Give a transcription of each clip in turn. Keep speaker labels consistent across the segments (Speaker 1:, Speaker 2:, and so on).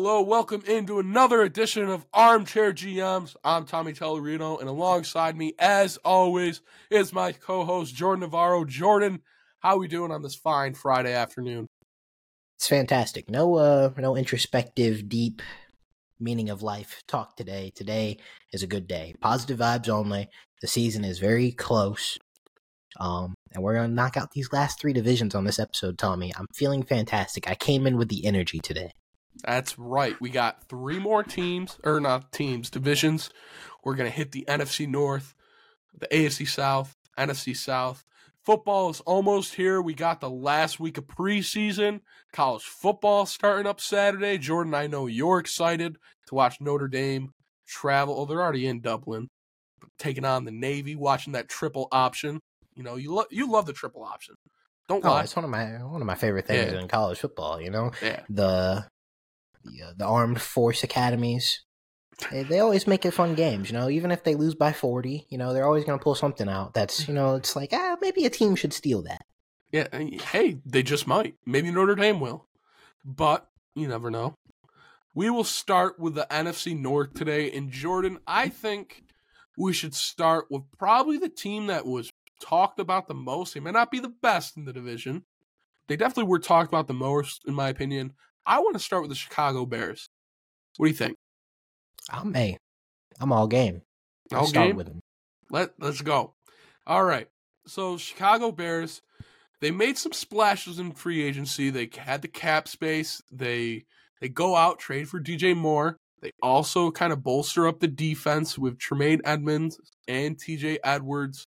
Speaker 1: Hello, welcome into another edition of Armchair GMs. I'm Tommy Tellerino, and alongside me, as always, is my co-host Jordan Navarro. Jordan, how are we doing on this fine Friday afternoon?
Speaker 2: It's fantastic. No, uh, no introspective, deep meaning of life talk today. Today is a good day. Positive vibes only. The season is very close. Um, and we're gonna knock out these last three divisions on this episode, Tommy. I'm feeling fantastic. I came in with the energy today.
Speaker 1: That's right. We got three more teams, or not teams, divisions. We're going to hit the NFC North, the AFC South, NFC South. Football is almost here. We got the last week of preseason. College football starting up Saturday. Jordan, I know you're excited to watch Notre Dame travel. Oh, they're already in Dublin, taking on the Navy, watching that triple option. You know, you, lo- you love the triple option. Don't
Speaker 2: Oh,
Speaker 1: lie.
Speaker 2: it's one of my one of my favorite things
Speaker 1: Yeah.
Speaker 2: in college football. You know,
Speaker 1: Yeah.
Speaker 2: the the, uh, the armed force academies. They, they always make it fun games, you know. Even if they lose by forty, you know, they're always going to pull something out. That's you know, it's like ah, maybe a team should steal that.
Speaker 1: Yeah, and hey, they just might. Maybe Notre Dame will. But you never know. We will start with the NFC North today. And Jordan, I think we should start with probably the team that was talked about the most. They may not be the best in the division. They definitely were talked about the most, in my opinion. I want to start with the Chicago Bears. What do you think?
Speaker 2: I'm a, I'm all game.
Speaker 1: All
Speaker 2: start
Speaker 1: game?
Speaker 2: with them.
Speaker 1: Let let's go. All right. So Chicago Bears, they made some splashes in free agency. They had the cap space. They they go out trade for DJ Moore. They also kind of bolster up the defense with Tremaine Edmunds and TJ Edwards.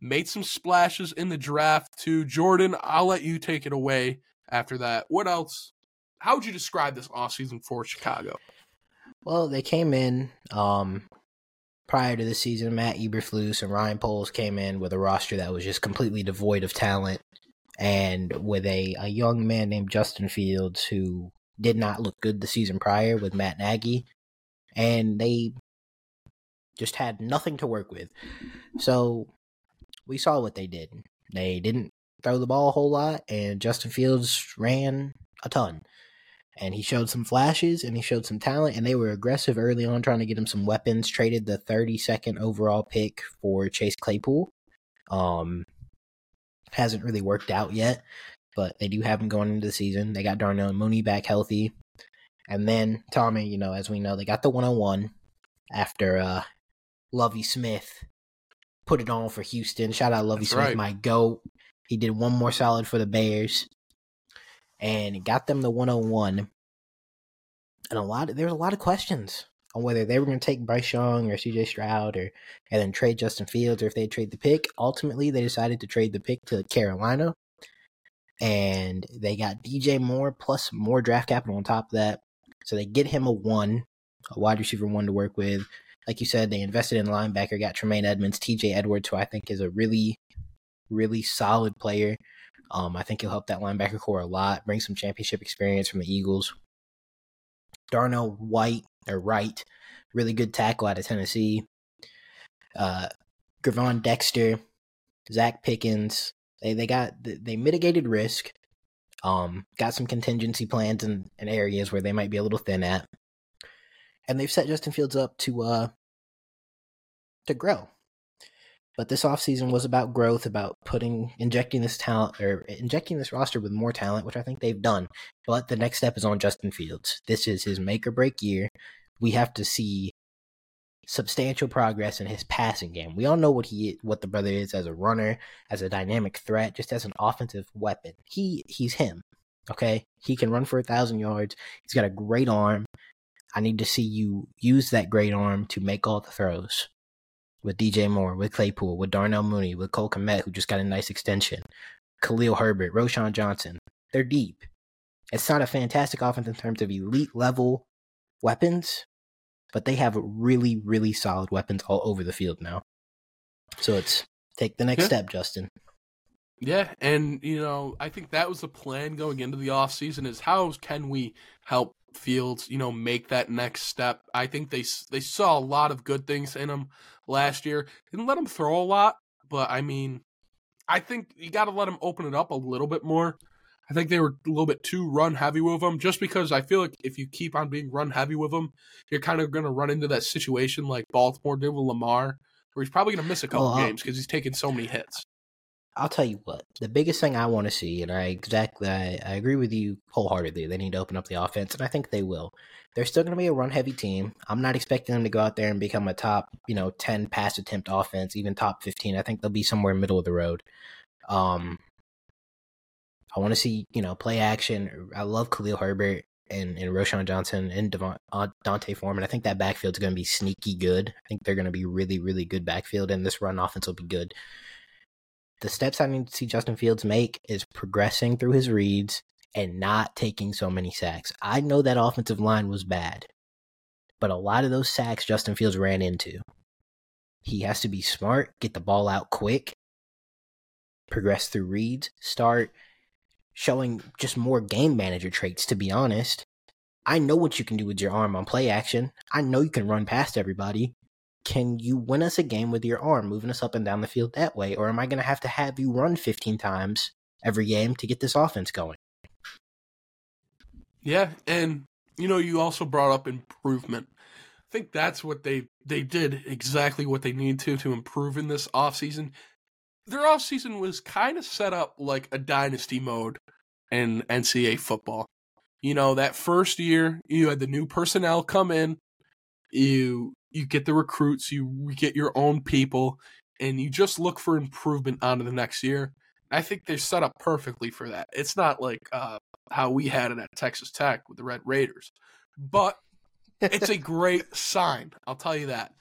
Speaker 1: Made some splashes in the draft too. Jordan, I'll let you take it away after that. What else? How would you describe this offseason for Chicago?
Speaker 2: Well, they came in um, prior to the season. Matt Eberflus and Ryan Poles came in with a roster that was just completely devoid of talent, and with a, a young man named Justin Fields who did not look good the season prior with Matt Nagy, and they just had nothing to work with. So we saw what they did. They didn't throw the ball a whole lot, and Justin Fields ran a ton and he showed some flashes and he showed some talent and they were aggressive early on trying to get him some weapons traded the 32nd overall pick for chase claypool. Um hasn't really worked out yet but they do have him going into the season. They got darnell mooney back healthy. And then tommy you know as we know they got the 101 after uh lovie smith put it on for houston. Shout out lovie
Speaker 1: That's
Speaker 2: smith
Speaker 1: right.
Speaker 2: my goat. He did one more solid for the bears and got them the 101. And a lot of, there was a lot of questions on whether they were going to take Bryce Young or CJ Stroud or and then trade Justin Fields or if they'd trade the pick. Ultimately, they decided to trade the pick to Carolina. And they got DJ Moore plus more draft capital on top of that. So they get him a one, a wide receiver one to work with. Like you said, they invested in linebacker, got Tremaine Edmunds, TJ Edwards, who I think is a really, really solid player. Um, I think he'll help that linebacker core a lot, bring some championship experience from the Eagles. Darnell White or Wright, really good tackle out of Tennessee. Uh, Gervon Dexter, Zacch Pickens. They they got they mitigated risk. Um, got some contingency plans in, in areas where they might be a little thin at, and they've set Justin Fields up to uh to grow. But this offseason was about growth, about putting injecting this talent or injecting this roster with more talent, which I think they've done. But the next step is on Justin Fields. This is his make or break year. We have to see substantial progress in his passing game. We all know what he what the brother is as a runner, as a dynamic threat, just as an offensive weapon. He he's him. Okay? He can run for a thousand yards. He's got a great arm. I need to see you use that great arm to make all the throws with DJ Moore, with Claypool, with Darnell Mooney, with Cole Kmet, who just got a nice extension, Khalil Herbert, Roschon Johnson. They're deep. It's not a fantastic offense in terms of elite level weapons, but they have really, really solid weapons all over the field now. So it's take the next
Speaker 1: Yeah.
Speaker 2: step, Justin.
Speaker 1: Yeah, and you know, I think that was the plan going into the offseason is how can we help Fields, you know, make that next step. I think they they saw a lot of good things in him last year. Didn't let him throw a lot, but I mean, I think you got to let him open it up a little bit more. I think they were a little bit too run heavy with him, just because I feel like if you keep on being run heavy with him, you're kind of going to run into that situation like Baltimore did with Lamar, where he's probably going to miss a couple
Speaker 2: Well, uh
Speaker 1: games because he's taking so many hits.
Speaker 2: I'll tell you what, the biggest thing I want to see, and I exactly, I, I agree with you wholeheartedly. They need to open up the offense, and I think they will. They're still going to be a run heavy team. I'm not expecting them to go out there and become a top, you know, 10 pass attempt offense, even top 15. I think they'll be somewhere middle of the road. Um, I want to see, you know, play action. I love Khalil Herbert and, and Roschon Johnson and Devon, uh, D'Onta Foreman. I think that backfield's going to be sneaky good. I think they're going to be really, really good backfield, and this run offense will be good the steps I need to see Justin Fields make is progressing through his reads and not taking so many sacks. I know that offensive line was bad, but a lot of those sacks Justin Fields ran into. He has to be smart, get the ball out quick, progress through reads, start showing just more game manager traits, to be honest. I know what you can do with your arm on play action. I know you can run past everybody can you win us a game with your arm, moving us up and down the field that way? Or am I going to have to have you run 15 times every game to get this offense going?
Speaker 1: Yeah, and you know, you also brought up improvement. I think that's what they they did exactly what they need to to improve in this offseason. Their offseason was kind of set up like a dynasty mode in NCAA football. You know, that first year you had the new personnel come in, you you get the recruits, you get your own people, and you just look for improvement onto the next year. I think they're set up perfectly for that. It's not like uh, how we had it at Texas Tech with the Red Raiders, but it's a great sign. I'll tell you that.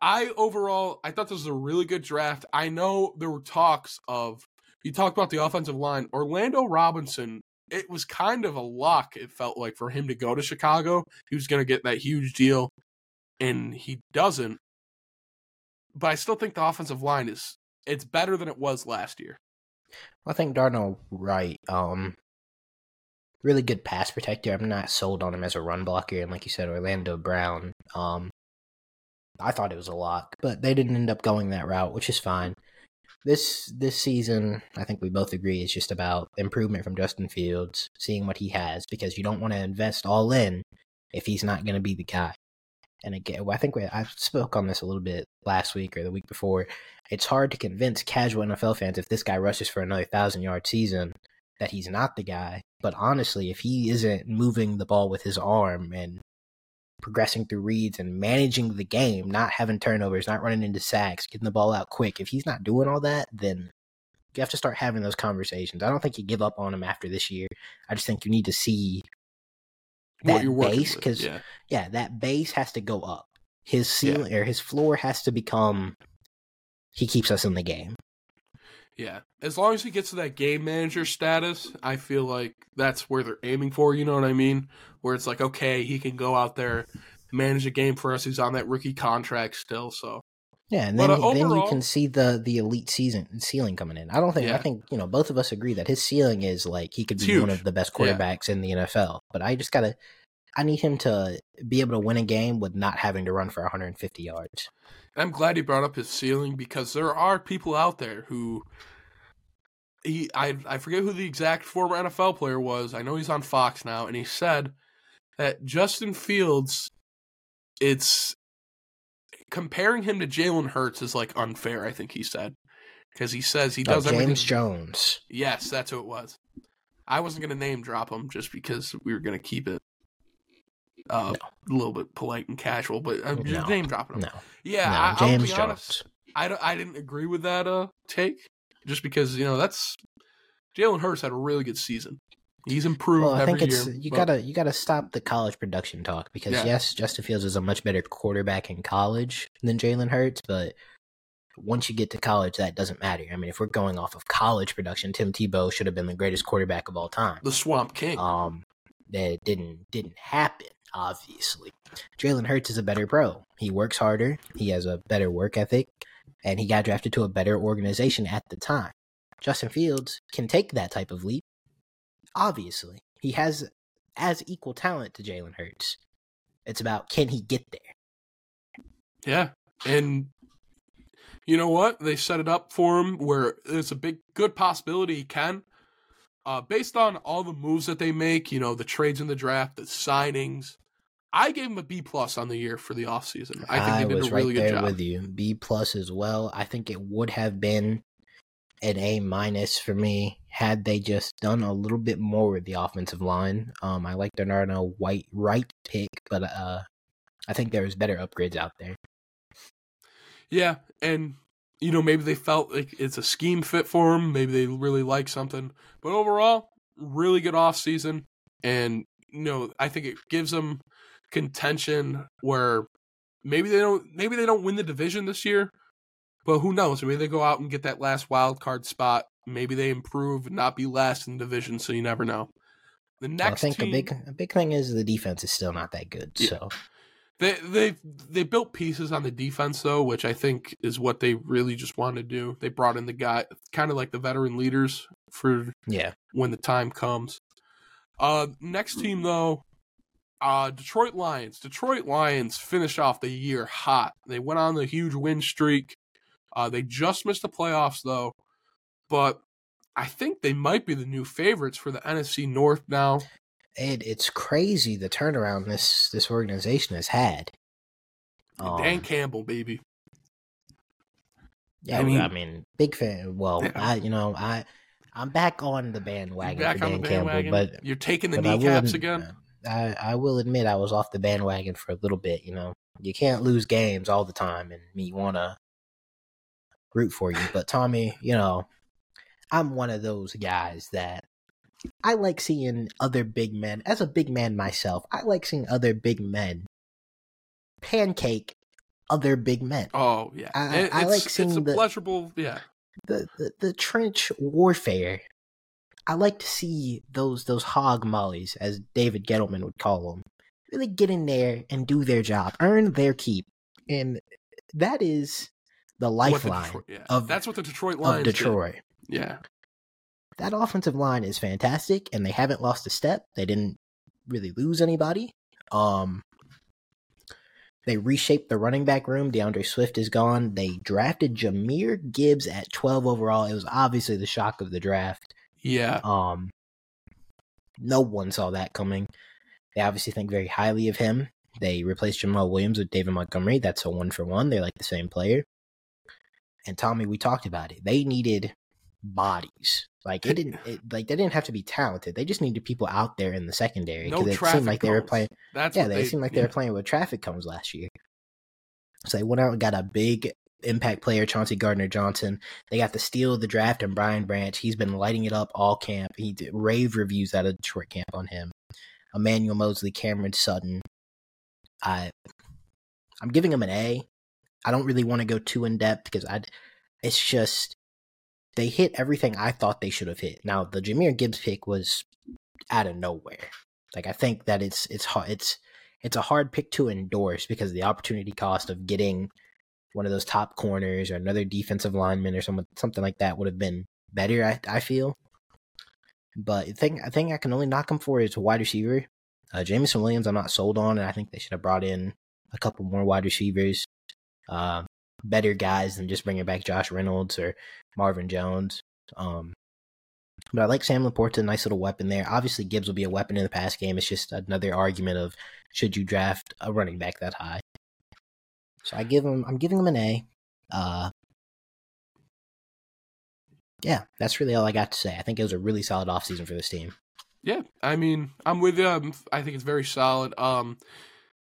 Speaker 1: I overall, I thought this was a really good draft. I know there were talks of you talked about the offensive line. Orlando Robinson, it was kind of a lock. It felt like for him to go to Chicago, he was going to get that huge deal, and he doesn't. But I still think the offensive line is it's better than it was last year.
Speaker 2: I think Darnell Wright, um, really good pass protector. I'm not sold on him as a run blocker, and like you said, Orlando Brown, um, I thought it was a lock, but they didn't end up going that route, which is fine. This this season, I think we both agree, is just about improvement from Justin Fields, seeing what he has, because you don't want to invest all in if he's not going to be the guy. And again, I think we, I spoke on this a little bit last week or the week before. It's hard to convince casual NFL fans if this guy rushes for another thousand yard season that he's not the guy. But honestly, if he isn't moving the ball with his arm and progressing through reads and managing the game, not having turnovers, not running into sacks, getting the ball out quick, if he's not doing all that, then you have to start having those conversations. I don't think you give up on him after this year. I just think you need to see that
Speaker 1: you're
Speaker 2: base because
Speaker 1: yeah.
Speaker 2: yeah, that base has to go up. His
Speaker 1: Yeah.
Speaker 2: ceiling or his floor has to become. He keeps us in the game.
Speaker 1: Yeah, as long as he gets to that game manager status, I feel like that's where they're aiming for. You know what I mean? Where it's like, okay, he can go out there, manage a game for us. He's on that rookie contract still, so
Speaker 2: Yeah, and then
Speaker 1: uh,
Speaker 2: then you can see the the elite season ceiling coming in. I don't think I think you know both of us agree that his ceiling is like he could be one of the best
Speaker 1: Yeah.
Speaker 2: quarterbacks in the NFL. But I just gotta, I need him to be able to win a game with not having to run for 150 yards.
Speaker 1: I'm glad he brought up his ceiling because there are people out there who he I I forget who the exact former NFL player was. I know he's on Fox now, and he said that Justin Fields, it's comparing him to Jalen Hurts is like unfair. I think he said because he says he
Speaker 2: Oh,
Speaker 1: does everything.
Speaker 2: James Jones.
Speaker 1: Yes, that's who it was. I wasn't gonna name drop him just because we were gonna keep it uh, a little bit polite and casual, but I'm just name dropping him.
Speaker 2: No,
Speaker 1: Yeah,
Speaker 2: no,
Speaker 1: I, I'll
Speaker 2: James
Speaker 1: be
Speaker 2: Jones.
Speaker 1: honest. I, don't- I didn't agree with that uh take just because you know that's Jalen Hurts had a really good season. He's improved
Speaker 2: Well, I
Speaker 1: every
Speaker 2: think it's
Speaker 1: year.
Speaker 2: you
Speaker 1: but-
Speaker 2: gotta you gotta stop the college production talk because
Speaker 1: Yeah.
Speaker 2: yes, Justin Fields is a much better quarterback in college than Jalen Hurts, but once you get to college, that doesn't matter. I mean, if we're going off of college production, Tim Tebow should have been the greatest quarterback of all time.
Speaker 1: the Swamp King.
Speaker 2: Um, that didn't didn't happen. Obviously, Jalen Hurts is a better pro. He works harder. He has a better work ethic, and he got drafted to a better organization at the time. Justin Fields can take that type of leap. Obviously, he has as equal talent to Jalen Hurts. It's about can he get there?
Speaker 1: Yeah, and you know what? They set it up for him where it's a big, good possibility he can. uh, based on all the moves that they make, you know, the trades in the draft, the signings, I gave him a B plus on the year for the offseason. I think they did
Speaker 2: was
Speaker 1: a really
Speaker 2: right
Speaker 1: good job.
Speaker 2: with you. B plus as well. I think it would have been an A minus for me had they just done a little bit more with the offensive line. Um, I like the Narno White right pick, but uh, I think there was better upgrades out there.
Speaker 1: Yeah, and you know maybe they felt like it's a scheme fit for them. Maybe they really like something. But overall, really good off season, and you know I think it gives them contention where maybe they don't maybe they don't win the division this year, but who knows? Maybe they go out and get that last wild card spot. Maybe they improve and not be last in the division. So you never know. The next
Speaker 2: I think
Speaker 1: team,
Speaker 2: a big a big thing is the defense is still not that good.
Speaker 1: Yeah.
Speaker 2: So
Speaker 1: They they they built pieces on the defense though, which I think is what they really just wanted to do. They brought in the guy, kind of like the veteran leaders for
Speaker 2: yeah,
Speaker 1: when the time comes. Uh, next team though, uh, Detroit Lions. Detroit Lions finished off the year hot. They went on the huge win streak. Uh, they just missed the playoffs though, but I think they might be the new favorites for the NFC North now.
Speaker 2: it it's crazy the turnaround this this organization has had.
Speaker 1: Dan
Speaker 2: Um,
Speaker 1: Campbell, baby.
Speaker 2: Yeah,
Speaker 1: I mean-
Speaker 2: I mean, big fan. Well,
Speaker 1: Yeah.
Speaker 2: I you know I I'm back on the bandwagon
Speaker 1: Back
Speaker 2: for
Speaker 1: on
Speaker 2: Dan
Speaker 1: the
Speaker 2: Campbell,
Speaker 1: bandwagon.
Speaker 2: but
Speaker 1: You're taking the
Speaker 2: I
Speaker 1: kneecaps again.
Speaker 2: I I will admit I was off the bandwagon for a little bit. You know, you can't lose games all the time, and me want to root for you. But Tommy, you know, I'm one of those guys that I like seeing other big men. As a big man myself, I like seeing other big men pancake other big men.
Speaker 1: Oh yeah,
Speaker 2: I-
Speaker 1: It-
Speaker 2: I
Speaker 1: it's,
Speaker 2: like
Speaker 1: it's
Speaker 2: seeing
Speaker 1: a
Speaker 2: the-
Speaker 1: pleasurable. Yeah,
Speaker 2: the, the the trench warfare. I like to see those those hog mollies, as David Gettleman would call them, really get in there and do their job, earn their keep, and that is the lifeline
Speaker 1: Detroit- yeah.
Speaker 2: of-
Speaker 1: that's what the Detroit
Speaker 2: of
Speaker 1: Lions did. Yeah,
Speaker 2: That offensive line is fantastic, and they haven't lost a step. They didn't really lose anybody. Um, they reshaped the running back room. D'Andre Swift is gone. They drafted Jahmyr Gibbs at 12 overall. It was obviously the shock of the draft.
Speaker 1: yeah.
Speaker 2: Um, no one saw that coming. They obviously think very highly of him. They replaced Jamaal Williams with David Montgomery. That's a one for one. They're like the same player. And Tommy, we talked about it. They needed bodies. Like it didn't. It, like they didn't have to be talented. They just needed people out there in the secondary
Speaker 1: No
Speaker 2: because it
Speaker 1: traffic
Speaker 2: seemed like they were playing.
Speaker 1: That's
Speaker 2: Yeah,
Speaker 1: what
Speaker 2: they, seemed like they
Speaker 1: yeah.
Speaker 2: were playing with traffic cones last year. So they went out and got a big impact player, Chauncey Gardner Johnson. They got the steal of the draft and Brian Branch. He's been lighting it up all camp. He did rave reviews out of Detroit camp on him. Emmanuel Moseley, Cameron Sutton. I, I'm giving him an A. I don't really want to go too in depth because I, it's just they hit everything I thought they should have hit. Now the Jahmyr Gibbs pick was out of nowhere. Like I think that it's it's hard it's it's a hard pick to endorse because the opportunity cost of getting one of those top corners or another defensive lineman or someone something like that would have been better. I I feel, but the thing I think I can only knock him for is a wide receiver. Uh, Jameson Williams, I'm not sold on, and I think they should have brought in a couple more wide receivers, uh, better guys than just bringing back Josh Reynolds or Marvin Jones. Um, but I like Sam LaPorta's a nice little weapon there. Obviously, Gibbs will be a weapon in the pass game. It's just another argument of should you draft a running back that high. So I give him. I'm giving him an A. Uh, yeah, that's really all I got to say. I think it was a really solid offseason for this team.
Speaker 1: Yeah, I mean, I'm with you. I'm, I think it's very solid. Um,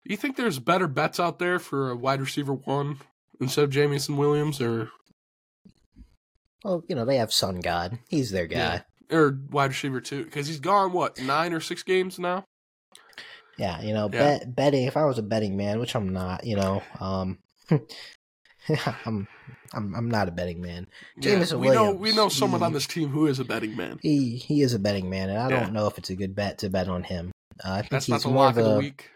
Speaker 1: you think there's better bets out there for a wide receiver one instead of Jameson Williams, or
Speaker 2: Well, you know they have Sun God. He's their guy.
Speaker 1: Yeah. or wide receiver two? Because he's gone what nine or six games now.
Speaker 2: Yeah, you know,
Speaker 1: Yeah.
Speaker 2: bet betting. If I was a betting man, which I'm not, you know, um, I'm, I'm, I'm not a betting man. Jameson
Speaker 1: we know
Speaker 2: Williams,
Speaker 1: we know someone
Speaker 2: he-
Speaker 1: on this team who is a betting man.
Speaker 2: He, he is a betting man, and I
Speaker 1: Yeah.
Speaker 2: don't know if it's a good bet to bet on him. Uh, I think
Speaker 1: That's
Speaker 2: he's
Speaker 1: not the lock
Speaker 2: of
Speaker 1: of the week.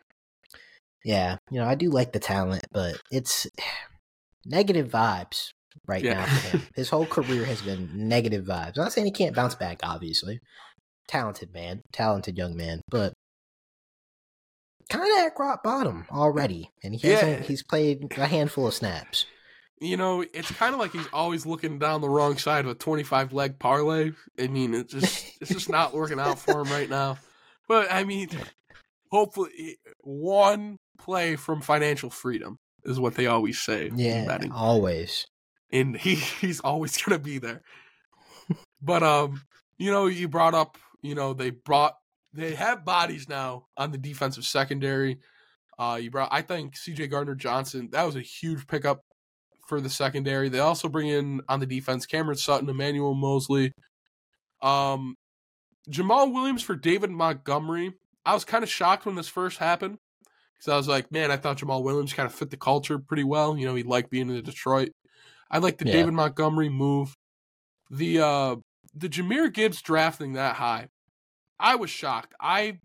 Speaker 2: Yeah. You know, I do like the talent, but it's negative vibes right
Speaker 1: Yeah.
Speaker 2: now for him. His whole career has been negative vibes. I'm not saying he can't bounce back, obviously. Talented man, talented young man, but kind of at rock bottom already, and he hasn't.
Speaker 1: Yeah.
Speaker 2: He's played a handful of snaps.
Speaker 1: you know, it's kind of like he's always looking down the wrong side of a 25 leg parlay. I mean, it's just it's just not working out for him right now. But I mean, hopefully eh, one play from financial freedom is what they always say.
Speaker 2: Yeah, always.
Speaker 1: and he he's always gonna be there. but um, you know, you brought up, you know, they brought they have bodies now on the defensive secondary. Uh, you brought, I think, C.J. Gardner Johnson. That was a huge pickup for the secondary. They also bring in on the defense Cameron Sutton, Emmanuel Moseley, um, Jamaal Williams for David Montgomery. I was kind of shocked when this first happened because I was like, man, I thought Jamaal Williams kind of fit the culture pretty well. You know, he liked being in Detroit. I like the
Speaker 2: Yeah.
Speaker 1: David Montgomery move. The uh the Jahmyr Gibbs drafting that high. I was shocked. I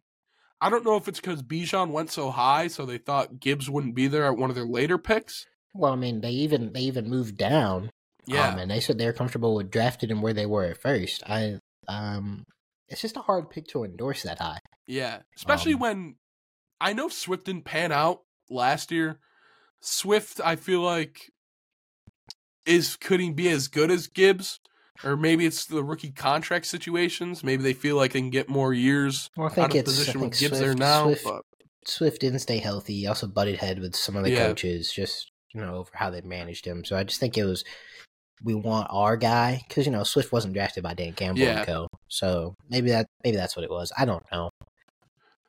Speaker 1: I don't know if it's because Bijan went so high, so they thought Gibbs wouldn't be there at one of their later picks.
Speaker 2: Well, I mean, they even they even moved down.
Speaker 1: Yeah,
Speaker 2: um, and they said they're comfortable with drafting him where they were at first. I um, it's just a hard pick to endorse that high.
Speaker 1: yeah. Especially
Speaker 2: um,
Speaker 1: when I know Swift didn't pan out last year. Swift, I feel like, is could he be as good as Gibbs? Or maybe it's the rookie contract situations. Maybe they feel like they can get more years
Speaker 2: Well, I
Speaker 1: out
Speaker 2: think
Speaker 1: of
Speaker 2: it's
Speaker 1: position with Gibbs
Speaker 2: Swift,
Speaker 1: there now.
Speaker 2: Swift,
Speaker 1: but
Speaker 2: Swift didn't stay healthy. He also butted head with some of the
Speaker 1: Yeah.
Speaker 2: coaches, just you know, over how they managed him. So I just think it was we want our guy because you know Swift wasn't drafted by Dan Campbell
Speaker 1: Yeah.
Speaker 2: and co. So maybe that maybe that's what it was. I don't know.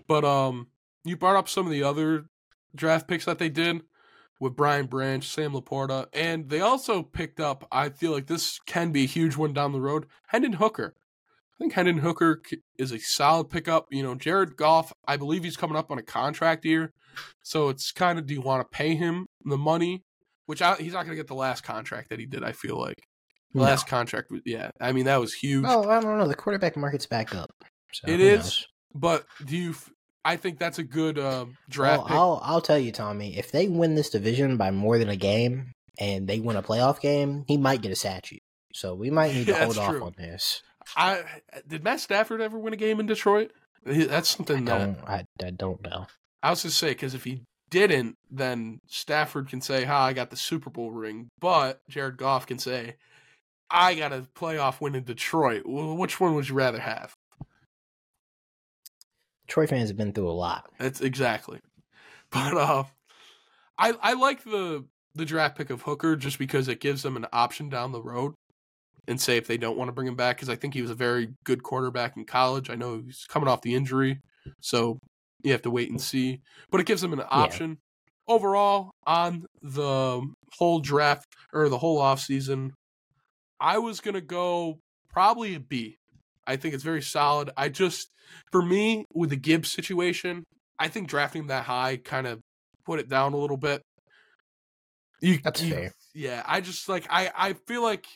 Speaker 1: But um, you brought up some of the other draft picks that they did with Brian Branch, Sam Laporta, and they also picked up. I feel like this can be a huge one down the road. Hendon Hooker. I think Hendon Hooker is a solid pickup. You know, Jared Goff. I believe he's coming up on a contract year, so it's kind of do you want to pay him the money? Which I, he's not going to get the last contract that he did. I feel like the
Speaker 2: No.
Speaker 1: last contract. Yeah, I mean that was huge.
Speaker 2: Oh, I don't know. The quarterback market's back up. So
Speaker 1: It is.
Speaker 2: knows?
Speaker 1: But do you? I think that's a good uh, draft
Speaker 2: Well,
Speaker 1: pick.
Speaker 2: I'll I'll tell you, Tommy. If they win this division by more than a game and they win a playoff game, he might get a statue. So we might need to
Speaker 1: Yeah,
Speaker 2: hold off
Speaker 1: true.
Speaker 2: on this.
Speaker 1: I did Matt Stafford ever win a game in Detroit? That's
Speaker 2: I
Speaker 1: something that
Speaker 2: don't I, I don't know.
Speaker 1: I was just say because if he didn't, then Stafford can say, "Ha, I got the Super Bowl ring," but Jared Goff can say, "I got a playoff win in Detroit." Well, which one would you rather have?
Speaker 2: Troy fans have been through a lot.
Speaker 1: That's exactly. But uh, I I like the the draft pick of Hooker just because it gives them an option down the road, and say if they don't want to bring him back because I think he was a very good quarterback in college. I know he's coming off the injury, so you have to wait and see. But it gives them an option overall on the whole draft or the whole off season. I was gonna go probably a B. I think it's very solid. I just for me with the Gibbs situation, I think drafting him that high kind of put it down a little bit. You,
Speaker 2: That's
Speaker 1: you-
Speaker 2: fair.
Speaker 1: Yeah, I just like I I feel like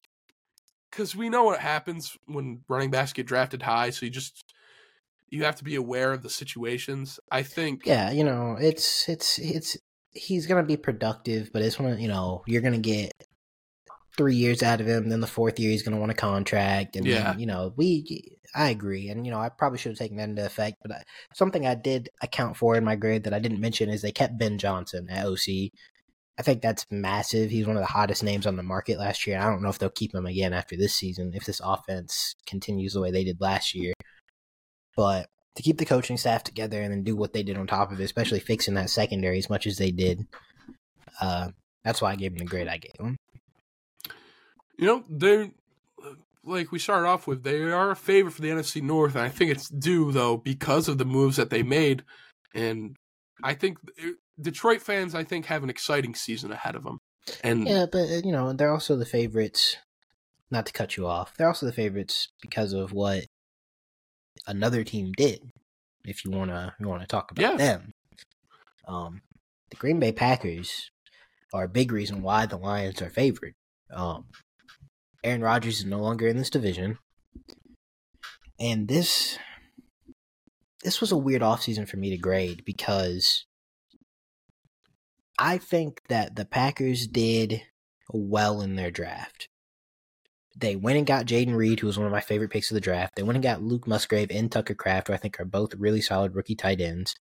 Speaker 1: because we know what happens when running backs get drafted high, so you just you have to be aware of the situations. I think
Speaker 2: Yeah, you know, it's it's it's he's gonna be productive, but it's one of you know you're gonna get three years out of him. Then the fourth year he's gonna want a contract, and
Speaker 1: Yeah.
Speaker 2: then, you know we I agree, and you know I probably should have taken that into effect, but I, something I did account for in my grade that I didn't mention is they kept Ben Johnson at OC. I think that's massive. He's one of the hottest names on the market last year. I don't know if they'll keep him again after this season if this offense continues the way they did last year. But to keep the coaching staff together and then do what they did on top of it, especially fixing that secondary as much as they did, uh, that's why I gave him the grade I gave him.
Speaker 1: You know they're like we started off with. They are a favorite for the NFC North, and I think it's due though because of the moves that they made, and I think uh, Detroit fans I think have an exciting season ahead of them. And
Speaker 2: Yeah, but uh, you know they're also the favorites. Not to cut you off, they're also the favorites because of what another team did. If you wanna, you wanna talk about
Speaker 1: Yeah.
Speaker 2: them. Um, the Green Bay Packers are a big reason why the Lions are favored. Um, Aaron Rodgers is no longer in this division, and this this was a weird offseason for me to grade because I think that the Packers did well in their draft. They went and got Jayden Reed, who was one of my favorite picks of the draft. They went and got Luke Musgrave and Tucker Kraft, who I think are both really solid rookie tight ends.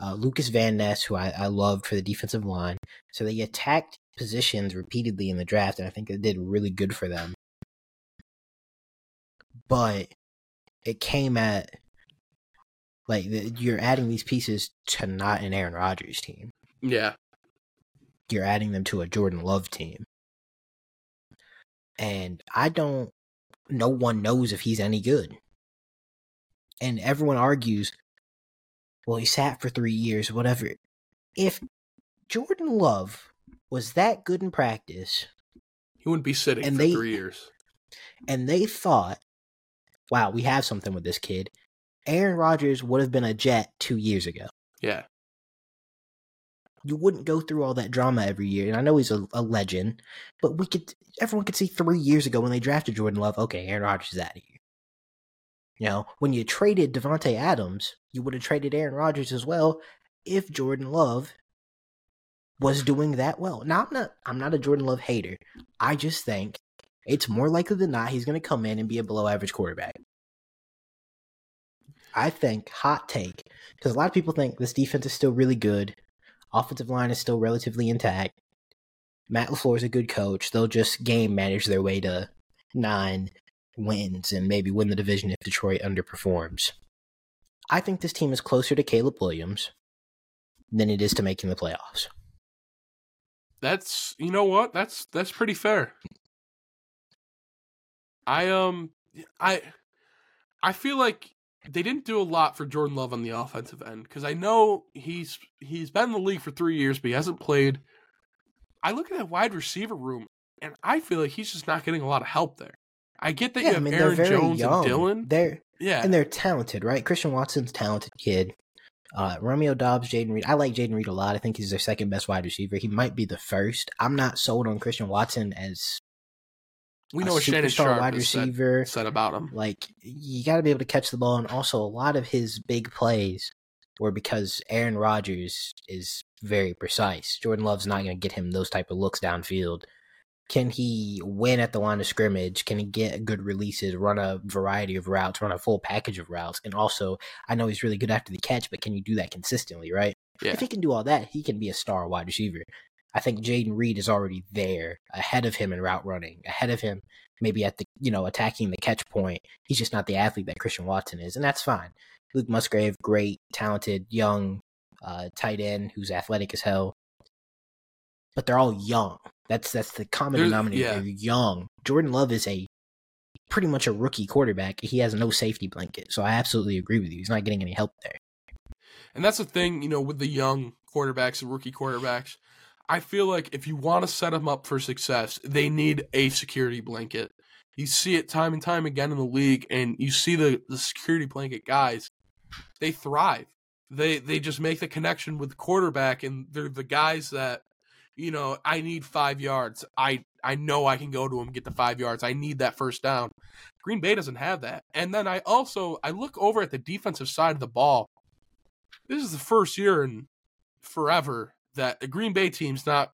Speaker 2: Uh, Lucas Van Ness, who I, I loved for the defensive line. So they attacked positions repeatedly in the draft, and I think it did really good for them. But it came at like you're adding these pieces to not an Aaron Rodgers team.
Speaker 1: Yeah.
Speaker 2: You're adding them to a Jordan Love team. And I don't no one knows if he's any good. And everyone argues, well, he sat for three years, whatever. If Jordan Love was that good in practice,
Speaker 1: he wouldn't be sitting
Speaker 2: and
Speaker 1: for
Speaker 2: they,
Speaker 1: three years.
Speaker 2: And they thought, wow, we have something with this kid. Aaron Rodgers would have been a Jet two years ago.
Speaker 1: Yeah.
Speaker 2: You wouldn't go through all that drama every year. And I know he's a, a legend, but we could everyone could see three years ago when they drafted Jordan Love, okay, Aaron Rodgers is out of here. You know, when you traded Davante Adams, you would have traded Aaron Rodgers as well if Jordan Love was doing that well. Now I'm not I'm not a Jordan Love hater. I just think it's more likely than not he's going to come in and be a below average quarterback. I think hot take because a lot of people think this defense is still really good. Offensive line is still relatively intact. Matt LaFleur is a good coach. They'll just game manage their way to nine wins and maybe win the division if Detroit underperforms. I think this team is closer to Caleb Williams than it is to making the playoffs.
Speaker 1: That's you know what? That's that's pretty fair. I um I I feel like they didn't do a lot for Jordan Love on the offensive end because I know he's he's been in the league for three years, but he hasn't played. I look at that wide receiver room, and I feel like he's just not getting a lot of help there. I get that
Speaker 2: Yeah,
Speaker 1: you
Speaker 2: I mean,
Speaker 1: Aaron
Speaker 2: they're very
Speaker 1: Jones
Speaker 2: young.
Speaker 1: and Dylan.
Speaker 2: They're
Speaker 1: Yeah,
Speaker 2: and they're talented, right? Christian Watson's a talented kid. Uh, Romeo Doubs, Jayden Reed. I like Jayden Reed a lot. I think he's their second best wide receiver. He might be the first. I'm not sold on Christian Watson as
Speaker 1: we
Speaker 2: a
Speaker 1: know what Shannon Sharpe
Speaker 2: wide
Speaker 1: has said,
Speaker 2: receiver.
Speaker 1: said about him.
Speaker 2: Like you got to be able to catch the ball, and also a lot of his big plays were because Aaron Rodgers is very precise. Jordan Love's not going to get him those type of looks downfield. Can he win at the line of scrimmage? Can he get good releases, run a variety of routes, run a full package of routes? And also, I know he's really good after the catch, but can you do that consistently, right?
Speaker 1: Yeah.
Speaker 2: If he can do all that, he can be a star wide receiver. I think Jayden Reed is already there, ahead of him in route running, ahead of him maybe at the you know attacking the catch point. He's just not the athlete that Christian Watson is, and that's fine. Luke Musgrave, great, talented, young uh, tight end who's athletic as hell, but they're all young. That's that's the common
Speaker 1: There's-
Speaker 2: denominator.
Speaker 1: yeah.
Speaker 2: They're young. Jordan Love is a pretty much a rookie quarterback. He has no safety blanket, so I absolutely agree with you. He's not getting any help there.
Speaker 1: And that's the thing, you know, with the young quarterbacks and rookie quarterbacks. I feel like if you want to set them up for success, they need a security blanket. You see it time and time again in the league, and you see the, the security blanket guys, they thrive. They they just make the connection with the quarterback, and they're the guys that, you know, I need five yards. I I know I can go to him get the five yards. I need that first down. Green Bay doesn't have that. And then I also I look over at the defensive side of the ball this is the first year in forever that the Green Bay team's not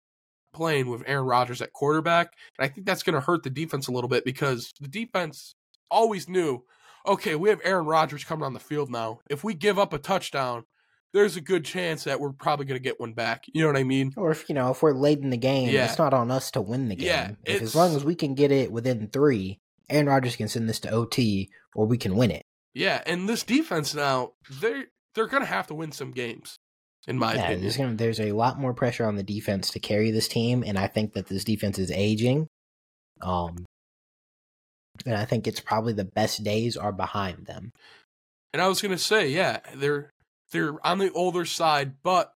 Speaker 1: playing with Aaron Rodgers at quarterback. And I think that's going to hurt the defense a little bit because the defense always knew, okay, we have Aaron Rodgers coming on the field now. If we give up a touchdown, there's a good chance that we're probably going to get one back. You know what I mean?
Speaker 2: Or if you know if we're late in the game,
Speaker 1: Yeah.
Speaker 2: it's not on us to win the game.
Speaker 1: Yeah,
Speaker 2: if as long as we can get it within three, Aaron Rodgers can send this to OT, or we can win it.
Speaker 1: Yeah, and this defense now, they're they're going to have to win some games in my
Speaker 2: yeah,
Speaker 1: opinion.
Speaker 2: there's gonna there's a lot more pressure on the defense to carry this team, and I think that this defense is aging. Um, and I think it's probably the best days are behind them.
Speaker 1: And I was gonna say, yeah, they're they're on the older side, but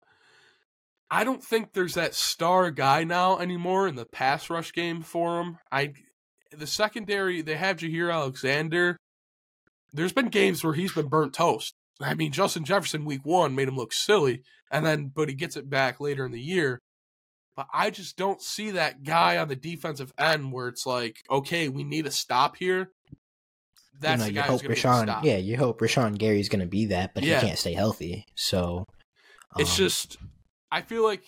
Speaker 1: I don't think there's that star guy now anymore in the pass rush game for them. I the secondary they have Jaire Alexander. There's been games where he's been burnt toast. I mean, Justin Jefferson week one made him look silly, and then but he gets it back later in the year. But I just don't see that guy on the defensive end where it's like, okay, we need a stop here. That's
Speaker 2: you know,
Speaker 1: the
Speaker 2: you hope
Speaker 1: who's going to Rashan,
Speaker 2: yeah, you hope Rashan Gary's going to be that, but
Speaker 1: Yeah.
Speaker 2: he can't stay healthy. So
Speaker 1: It's
Speaker 2: um,
Speaker 1: just, I feel like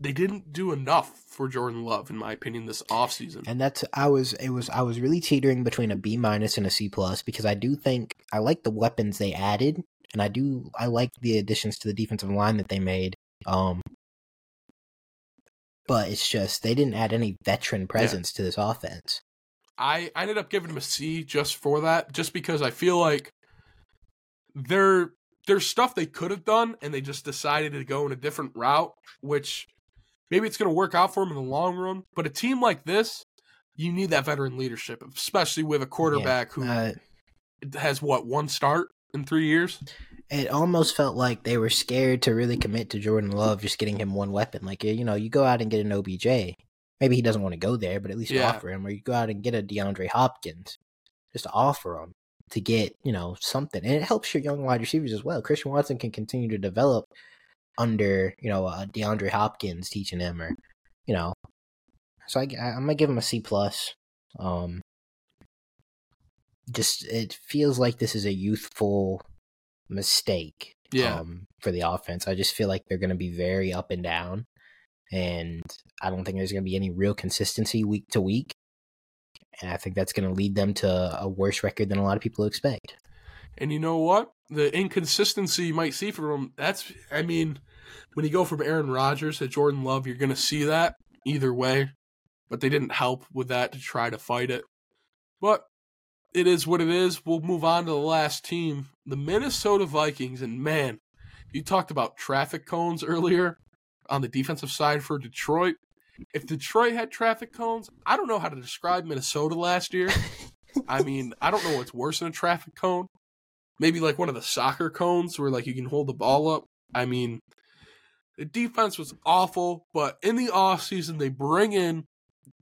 Speaker 1: they didn't do enough for Jordan Love, in my opinion, this offseason.
Speaker 2: and that's I was it was I was really teetering between a B minus and a C plus because I do think I like the weapons they added. and I do I like the additions to the defensive line that they made. Um, but it's just they didn't add any veteran presence yeah. to this offense.
Speaker 1: I, I ended up giving them a C just for that, just because I feel like there there's stuff they could have done and they just decided to go in a different route, which maybe it's going to work out for them in the long run. But a team like this, you need that veteran leadership, especially with a quarterback yeah, uh, who has what one start in three years.
Speaker 2: It almost felt like they were scared to really commit to Jordan Love, just getting him one weapon. Like you know, you go out and get an OBJ. Maybe he doesn't want to go there, but at least yeah. offer him. Or you go out and get a DeAndre Hopkins, just to offer him to get you know something, and it helps your young wide receivers as well. Christian Watson can continue to develop under you know uh, DeAndre Hopkins teaching him, or you know. So I, I am gonna give him a C plus. Um, just it feels like this is a youthful mistake.
Speaker 1: Yeah.
Speaker 2: Um, for the offense, I just feel like they're going to be very up and down, and I don't think there's going to be any real consistency week to week. And I think that's going to lead them to a worse record than a lot of people expect.
Speaker 1: And you know what? The inconsistency you might see from them, that's, I mean, when you go from Aaron Rodgers to Jordan Love, you're going to see that either way. But they didn't help with that to try to fight it. But it is what it is. We'll move on to the last team, the Minnesota Vikings. And man, you talked about traffic cones earlier on the defensive side for Detroit. If Detroit had traffic cones, I don't know how to describe Minnesota last year. I mean, I don't know what's worse than a traffic cone. Maybe like one of the soccer cones where like you can hold the ball up. I mean, the defense was awful, but in the offseason, they bring in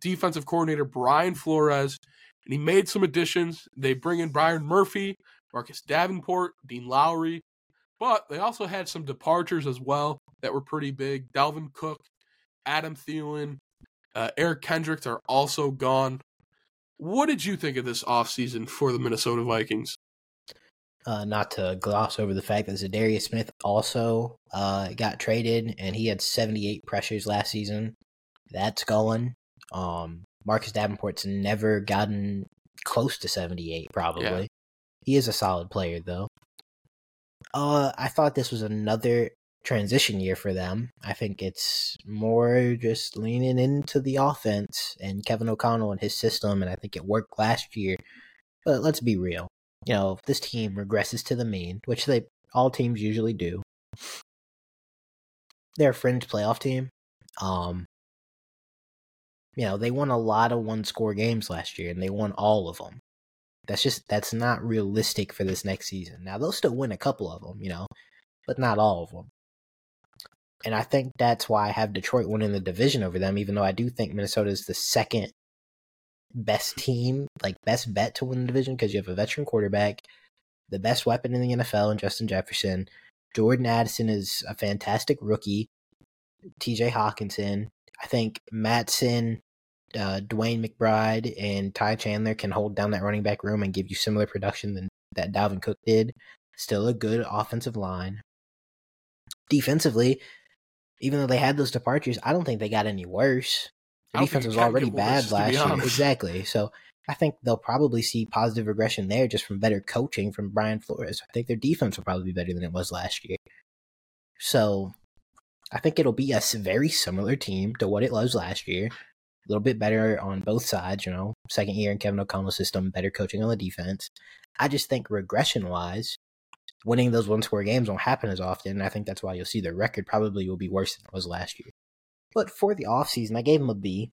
Speaker 1: defensive coordinator Brian Flores, and he made some additions. They bring in Byron Murphy, Marcus Davenport, Dean Lowry, but they also had some departures as well that were pretty big. Dalvin Cook, Adam Thielen, uh, Eric Kendricks are also gone. What did you think of this offseason for the Minnesota Vikings?
Speaker 2: Uh, not to gloss over the fact that Za'Darius Smith also uh, got traded, and he had 78 pressures last season. That's going. Um, Marcus Davenport's never gotten close to 78, probably. Yeah. He is a solid player, though. Uh, I thought this was another transition year for them. I think it's more just leaning into the offense and Kevin O'Connell and his system, and I think it worked last year. But let's be real. You know, if this team regresses to the mean, which they all teams usually do, they're a fringe playoff team. Um, you know, they won a lot of one score games last year and they won all of them. That's just that's not realistic for this next season. Now they'll still win a couple of them, you know, but not all of them. And I think that's why I have Detroit winning the division over them, even though I do think Minnesota is the second best team, like best bet to win the division because you have a veteran quarterback, the best weapon in the NFL, and Justin Jefferson. Jordan Addison is a fantastic rookie. TJ Hockenson. I think Mattison uh, DeWayne McBride and Ty Chandler can hold down that running back room and give you similar production than that Dalvin Cook did. Still a good offensive line. Defensively, even though they had those departures, I don't think they got any worse. The defense was already bad last year. Exactly. So I think they'll probably see positive regression there just from better coaching from Brian Flores. I think their defense will probably be better than it was last year. So I think it'll be a very similar team to what it was last year a little bit better on both sides, you know, second year in Kevin O'Connell's system, better coaching on the defense. I just think regression wise, winning those one score games won't happen as often. And I think that's why you'll see their record probably will be worse than it was last year. But for the offseason, I gave them a B.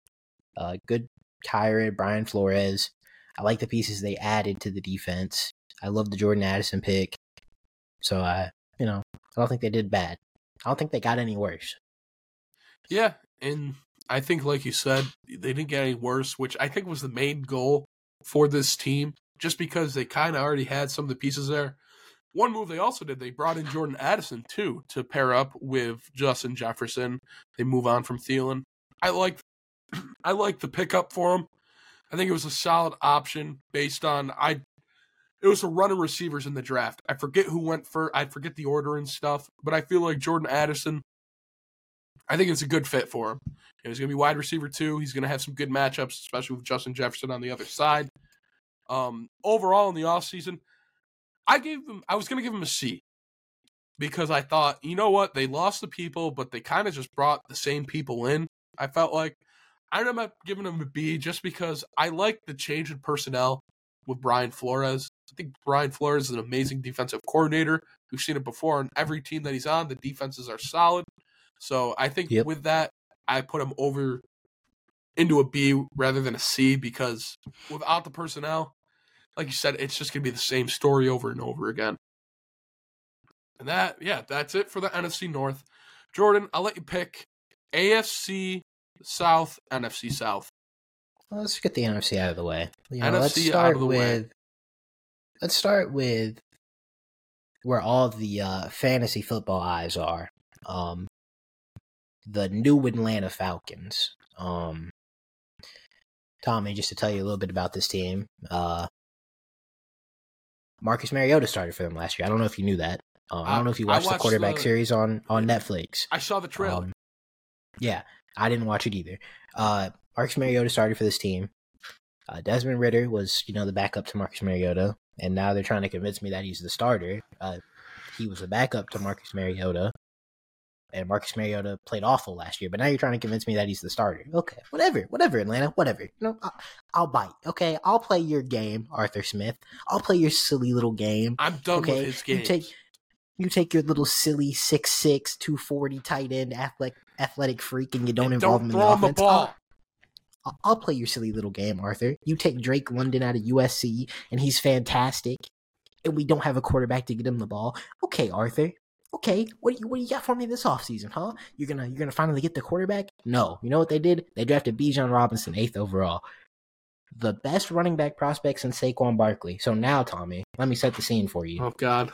Speaker 2: Uh, good hire, Brian Flores. I like the pieces they added to the defense. I love the Jordan Addison pick. So I, you know, I don't think they did bad. I don't think they got any worse.
Speaker 1: Yeah, and I think, like you said, they didn't get any worse, which I think was the main goal for this team, just because they kind of already had some of the pieces there. One move they also did, they brought in Jordan Addison too to pair up with Justin Jefferson. They move on from Thielen. I like, I like the pickup for him. I think it was a solid option based on I. It was a run of receivers in the draft. I forget who went first. I forget the order and stuff, but I feel like Jordan Addison I think it's a good fit for him. he's going to be wide receiver too. He's going to have some good matchups, especially with Justin Jefferson on the other side. Um, overall in the offseason, I gave him. I was going to give him a C. because I thought, you know what, they lost the people, but they kind of just brought the same people in. I felt like I ended up giving them a B just because I like the change in personnel with Brian Flores. I think Brian Flores is an amazing defensive coordinator. We've seen it before on every team that he's on. The defenses are solid. So I think
Speaker 2: Yep.
Speaker 1: with that, I put him over into a B rather than a C because without the personnel, like you said, it's just going to be the same story over and over again. And that, yeah, that's it for the NFC North. Jordan, I'll let you pick AFC South, NFC South.
Speaker 2: Well, let's get the NFC out of the way. You know,
Speaker 1: NFC
Speaker 2: let's
Speaker 1: out
Speaker 2: start
Speaker 1: of the way.
Speaker 2: with. Let's start with where all the uh, fantasy football eyes are. Um, the new Atlanta Falcons. Um, Tommy, just to tell you a little bit about this team, uh, Marcus Mariota started for them last year. I don't know if you knew that. Um, I
Speaker 1: I-
Speaker 2: don't know if you
Speaker 1: I
Speaker 2: watched, the quarterback
Speaker 1: the-
Speaker 2: series on on Netflix.
Speaker 1: I saw the trailer.
Speaker 2: Um, yeah, I didn't watch it either. Uh, Marcus Mariota started for this team. Uh, Desmond Ridder was, you know, the backup to Marcus Mariota, and now they're trying to convince me that he's the starter. Uh, he was the backup to Marcus Mariota, and Marcus Mariota played awful last year. But now you're trying to convince me that he's the starter. Okay, whatever, whatever, Atlanta, whatever. You know, I'll, I'll bite. Okay, I'll play your game, Arthur Smith. I'll play your silly little game.
Speaker 1: I'm done
Speaker 2: okay,
Speaker 1: with his
Speaker 2: you take you take your little silly 6'6", 240 tight end athletic athletic freak and you don't involve him in the
Speaker 1: him the
Speaker 2: offense.
Speaker 1: ball.
Speaker 2: I'll, I'll play your silly little game, Arthur. You take Drake London out of USC and he's fantastic, and we don't have a quarterback to get him the ball. Okay, Arthur. Okay, what do you what do you got for me this offseason, huh? You're gonna you're gonna finally get the quarterback? No. You know what they did? They drafted Bijan Robinson eighth overall. The best running back prospects in Saquon Barkley. So now, Tommy, let me set the scene for you
Speaker 1: Oh God,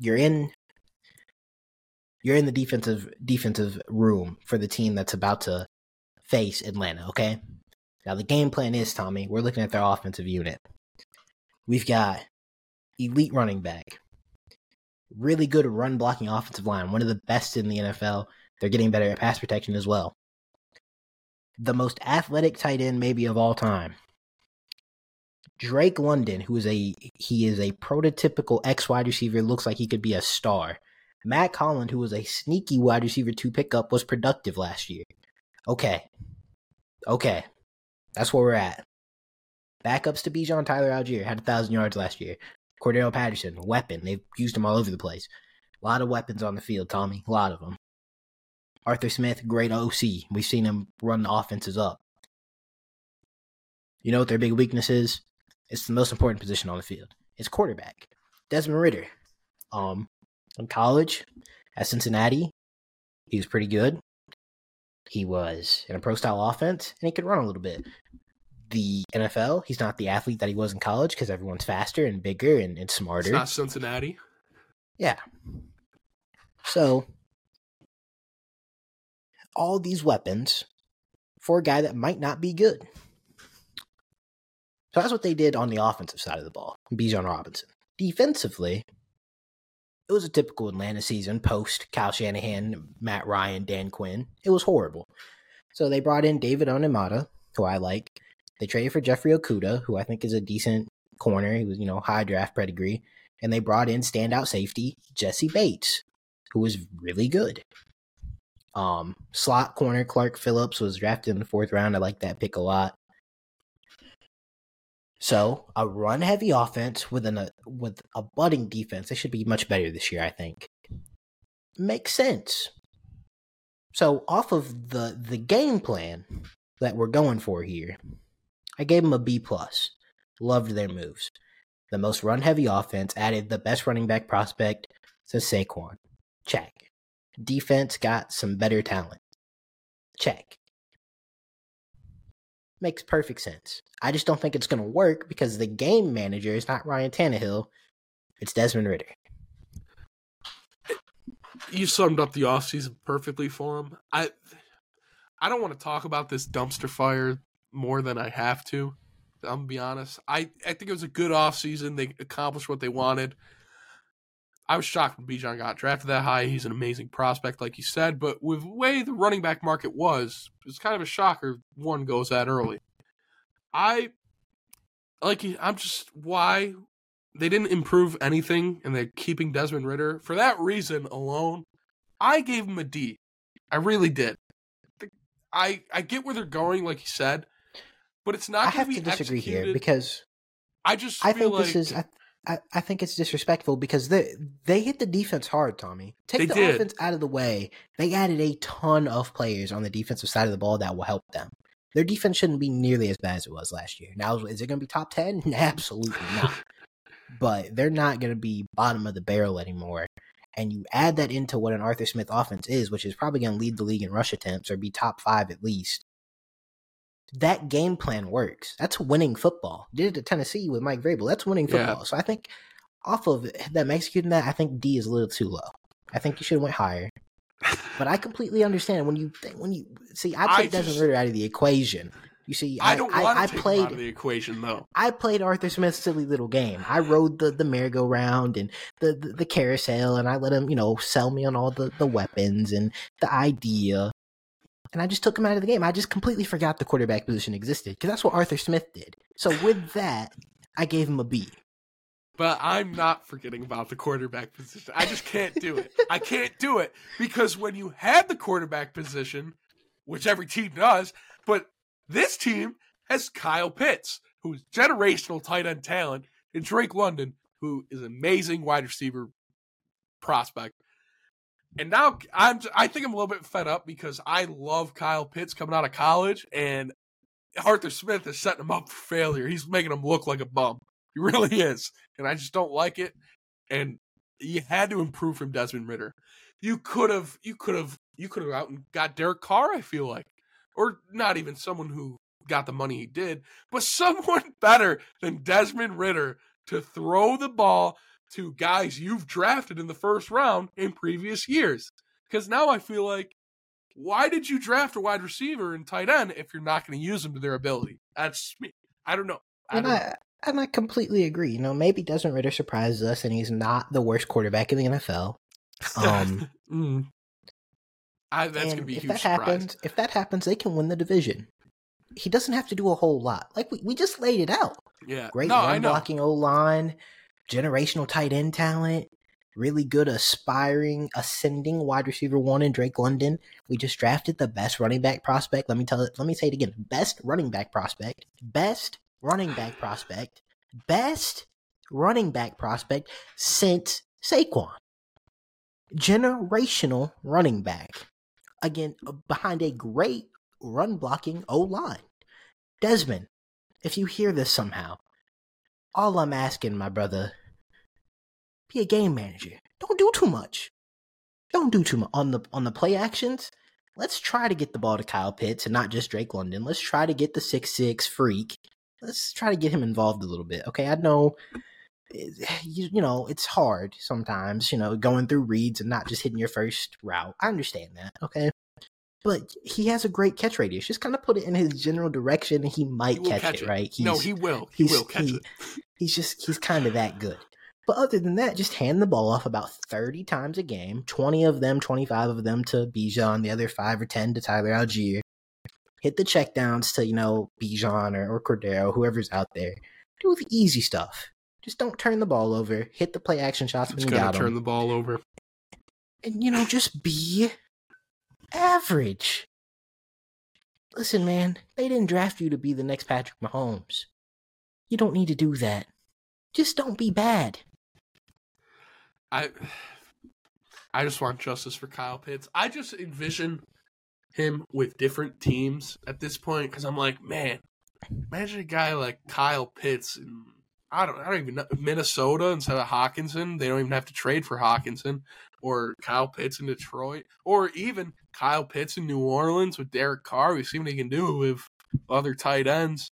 Speaker 2: you're in you're in the defensive defensive room for the team that's about to face Atlanta, okay? Now the game plan is, Tommy, we're looking at their offensive unit. We've got elite running back, really good run blocking offensive line, one of the best in the NFL. They're getting better at pass protection as well. The most athletic tight end maybe of all time. Drake London, who is a he is a prototypical X wide receiver, looks like he could be a star. Mack Hollins, who was a sneaky wide receiver to pick up, was productive last year. Okay. Okay. That's where we're at. Backups to Bijan Tyler Allgeier had a thousand yards last year. Cordarrelle Patterson, weapon. They've used him all over the place. A lot of weapons on the field, Tommy. A lot of them. Arthur Smith, great OC. We've seen him run the offenses up. You know what their big weakness is? It's the most important position on the field. It's quarterback. Desmond Ridder. Um, in college at Cincinnati, he was pretty good. He was in a pro style offense and he could run a little bit. The NFL, he's not the athlete that he was in college because everyone's faster and bigger and, and
Speaker 1: it's
Speaker 2: smarter.
Speaker 1: not Cincinnati.
Speaker 2: Yeah. So, all these weapons for a guy that might not be good. So that's what they did on the offensive side of the ball. Bijan Robinson. Defensively, it was a typical Atlanta season post Kyle Shanahan, Matt Ryan, Dan Quinn. It was horrible. So they brought in David Onyemata, who I like. They traded for Jeffrey Okudah, who I think is a decent corner. He was, you know, high draft pedigree. And they brought in standout safety Jessie Bates, who was really good. Um, slot corner Clark Phillips was drafted in the fourth round. I like that pick a lot. So a run heavy offense with an a, with a budding defense. They should be much better this year, I think. Makes sense. So off of the the game plan that we're going for here, I gave them a B plus. Loved their moves. The most run heavy offense added the best running back prospect since Saquon. Check. Defense got some better talent. Check. Makes perfect sense. I just don't think it's going to work because the game manager is not Ryan Tannehill. It's Desmond Ridder.
Speaker 1: You summed up the offseason perfectly for him. I I don't want to talk about this dumpster fire more than I have to. I'm gonna be honest. I, I think it was a good offseason. They accomplished what they wanted. I was shocked when Bijan got drafted that high. He's an amazing prospect, like you said, but with the way the running back market was, it's kind of a shocker one goes that early. I like I'm just why they didn't improve anything, and they're keeping Desmond Ridder for that reason alone. I gave him a D. I really did. I I get where they're going, like you said, but it's not.
Speaker 2: I have to disagree
Speaker 1: executed.
Speaker 2: here because
Speaker 1: I just
Speaker 2: I
Speaker 1: feel
Speaker 2: think
Speaker 1: like
Speaker 2: this is I, I, I think it's disrespectful because they they hit the defense hard, Tommy. Take
Speaker 1: They
Speaker 2: the
Speaker 1: did.
Speaker 2: offense out of the way. They added a ton of players on the defensive side of the ball that will help them. Their defense shouldn't be nearly as bad as it was last year. Now, is it going to be top ten? Absolutely not. but they're not going to be bottom of the barrel anymore. And you add that into what an Arthur Smith offense is, which is probably going to lead the league in rush attempts or be top five at least. That game plan works. That's winning football. Did it to Tennessee with Mike Vrabel. That's winning
Speaker 1: Yeah.
Speaker 2: football. So I think off of them executing that, I think D is a little too low. I think you should have went higher. But I completely understand when you think when you see I took Desmond Ridder out of the equation. You see,
Speaker 1: I
Speaker 2: I,
Speaker 1: don't
Speaker 2: I,
Speaker 1: want to
Speaker 2: I
Speaker 1: take
Speaker 2: played
Speaker 1: out of the equation though.
Speaker 2: I played Arthur Smith's silly little game. I rode the, the merry-go-round and the, the, the carousel, and I let him, you know, sell me on all the, the weapons and the idea. And I just took him out of the game. I just completely forgot the quarterback position existed because that's what Arthur Smith did. So with that, I gave him a B.
Speaker 1: But I'm not forgetting about the quarterback position. I just can't do it. I can't do it because when you had the quarterback position, which every team does, but this team has Kyle Pitts, who's generational tight end talent, and Drake London, who is an amazing wide receiver prospect. And now I'm I think I'm a little bit fed up because I love Kyle Pitts coming out of college and Arthur Smith is setting him up for failure. He's making him look like a bum. He really is. And I just don't like it. And you had to improve from Desmond Ridder. You could have you could have you could have out and got Derek Carr, I feel like. Or not even someone who got the money he did, but someone better than Desmond Ridder to throw the ball to guys you've drafted in the first round in previous years. Because now I feel like, why did you draft a wide receiver and tight end if you're not going to use them to their ability? That's me. I don't know. I
Speaker 2: And
Speaker 1: don't know.
Speaker 2: I, and I completely agree. You know, maybe Desmond Ridder surprises us and he's not the worst quarterback in the NFL. Um,
Speaker 1: Mm. I, that's gonna be a
Speaker 2: if
Speaker 1: huge
Speaker 2: that
Speaker 1: surprise.
Speaker 2: happens, if that happens, they can win the division. He doesn't have to do a whole lot. Like we, we just laid it out.
Speaker 1: Yeah,
Speaker 2: Great
Speaker 1: no,
Speaker 2: run blocking O line, generational tight end talent, really good aspiring ascending wide receiver one in Drake London. We just drafted the best running back prospect. Let me tell it. Let me say it again. Best running back prospect. Best running back prospect. Best running back prospect since Saquon. Generational running back. Again, uh, behind a great run blocking O line. Desmond, if you hear this somehow, all I'm asking, my brother, be a game manager. Don't do too much. Don't do too much on the on the play actions. Let's try to get the ball to Kyle Pitts and not just Drake London. Let's try to get the six six freak. Let's try to get him involved a little bit. Okay, I know. eh, You, you know it's hard sometimes. You know going through reads and not just hitting your first route. I understand that. Okay, but he has a great catch radius. Just kind of put it in his general direction, and he might
Speaker 1: He
Speaker 2: catch,
Speaker 1: catch
Speaker 2: it,
Speaker 1: it.
Speaker 2: Right?
Speaker 1: no, he will. He
Speaker 2: he's-
Speaker 1: will catch
Speaker 2: he-
Speaker 1: it.
Speaker 2: He's just he's kind of that good. But other than that, just hand the ball off about 30 times a game, 20 of them, 25 of them to Bijan, the other 5 or 10 to Tyler Allgeier. Hit the checkdowns to, you know, Bijan or, or Cordarrelle, whoever's out there. Do the easy stuff. Just don't turn the ball over. Hit the play action shots when you got
Speaker 1: turn
Speaker 2: them.
Speaker 1: the ball over.
Speaker 2: And, you know, just be average. Listen, man, they didn't draft you to be the next Patrick Mahomes. You don't need to do that. Just don't be bad.
Speaker 1: I I just want justice for Kyle Pitts. I just envision him with different teams at this point because I'm like, man, imagine a guy like Kyle Pitts and I don't I don't even know Minnesota instead of Hockenson. They don't even have to trade for Hockenson or Kyle Pitts in Detroit or even Kyle Pitts in New Orleans with Derek Carr. We see what he can do with other tight ends.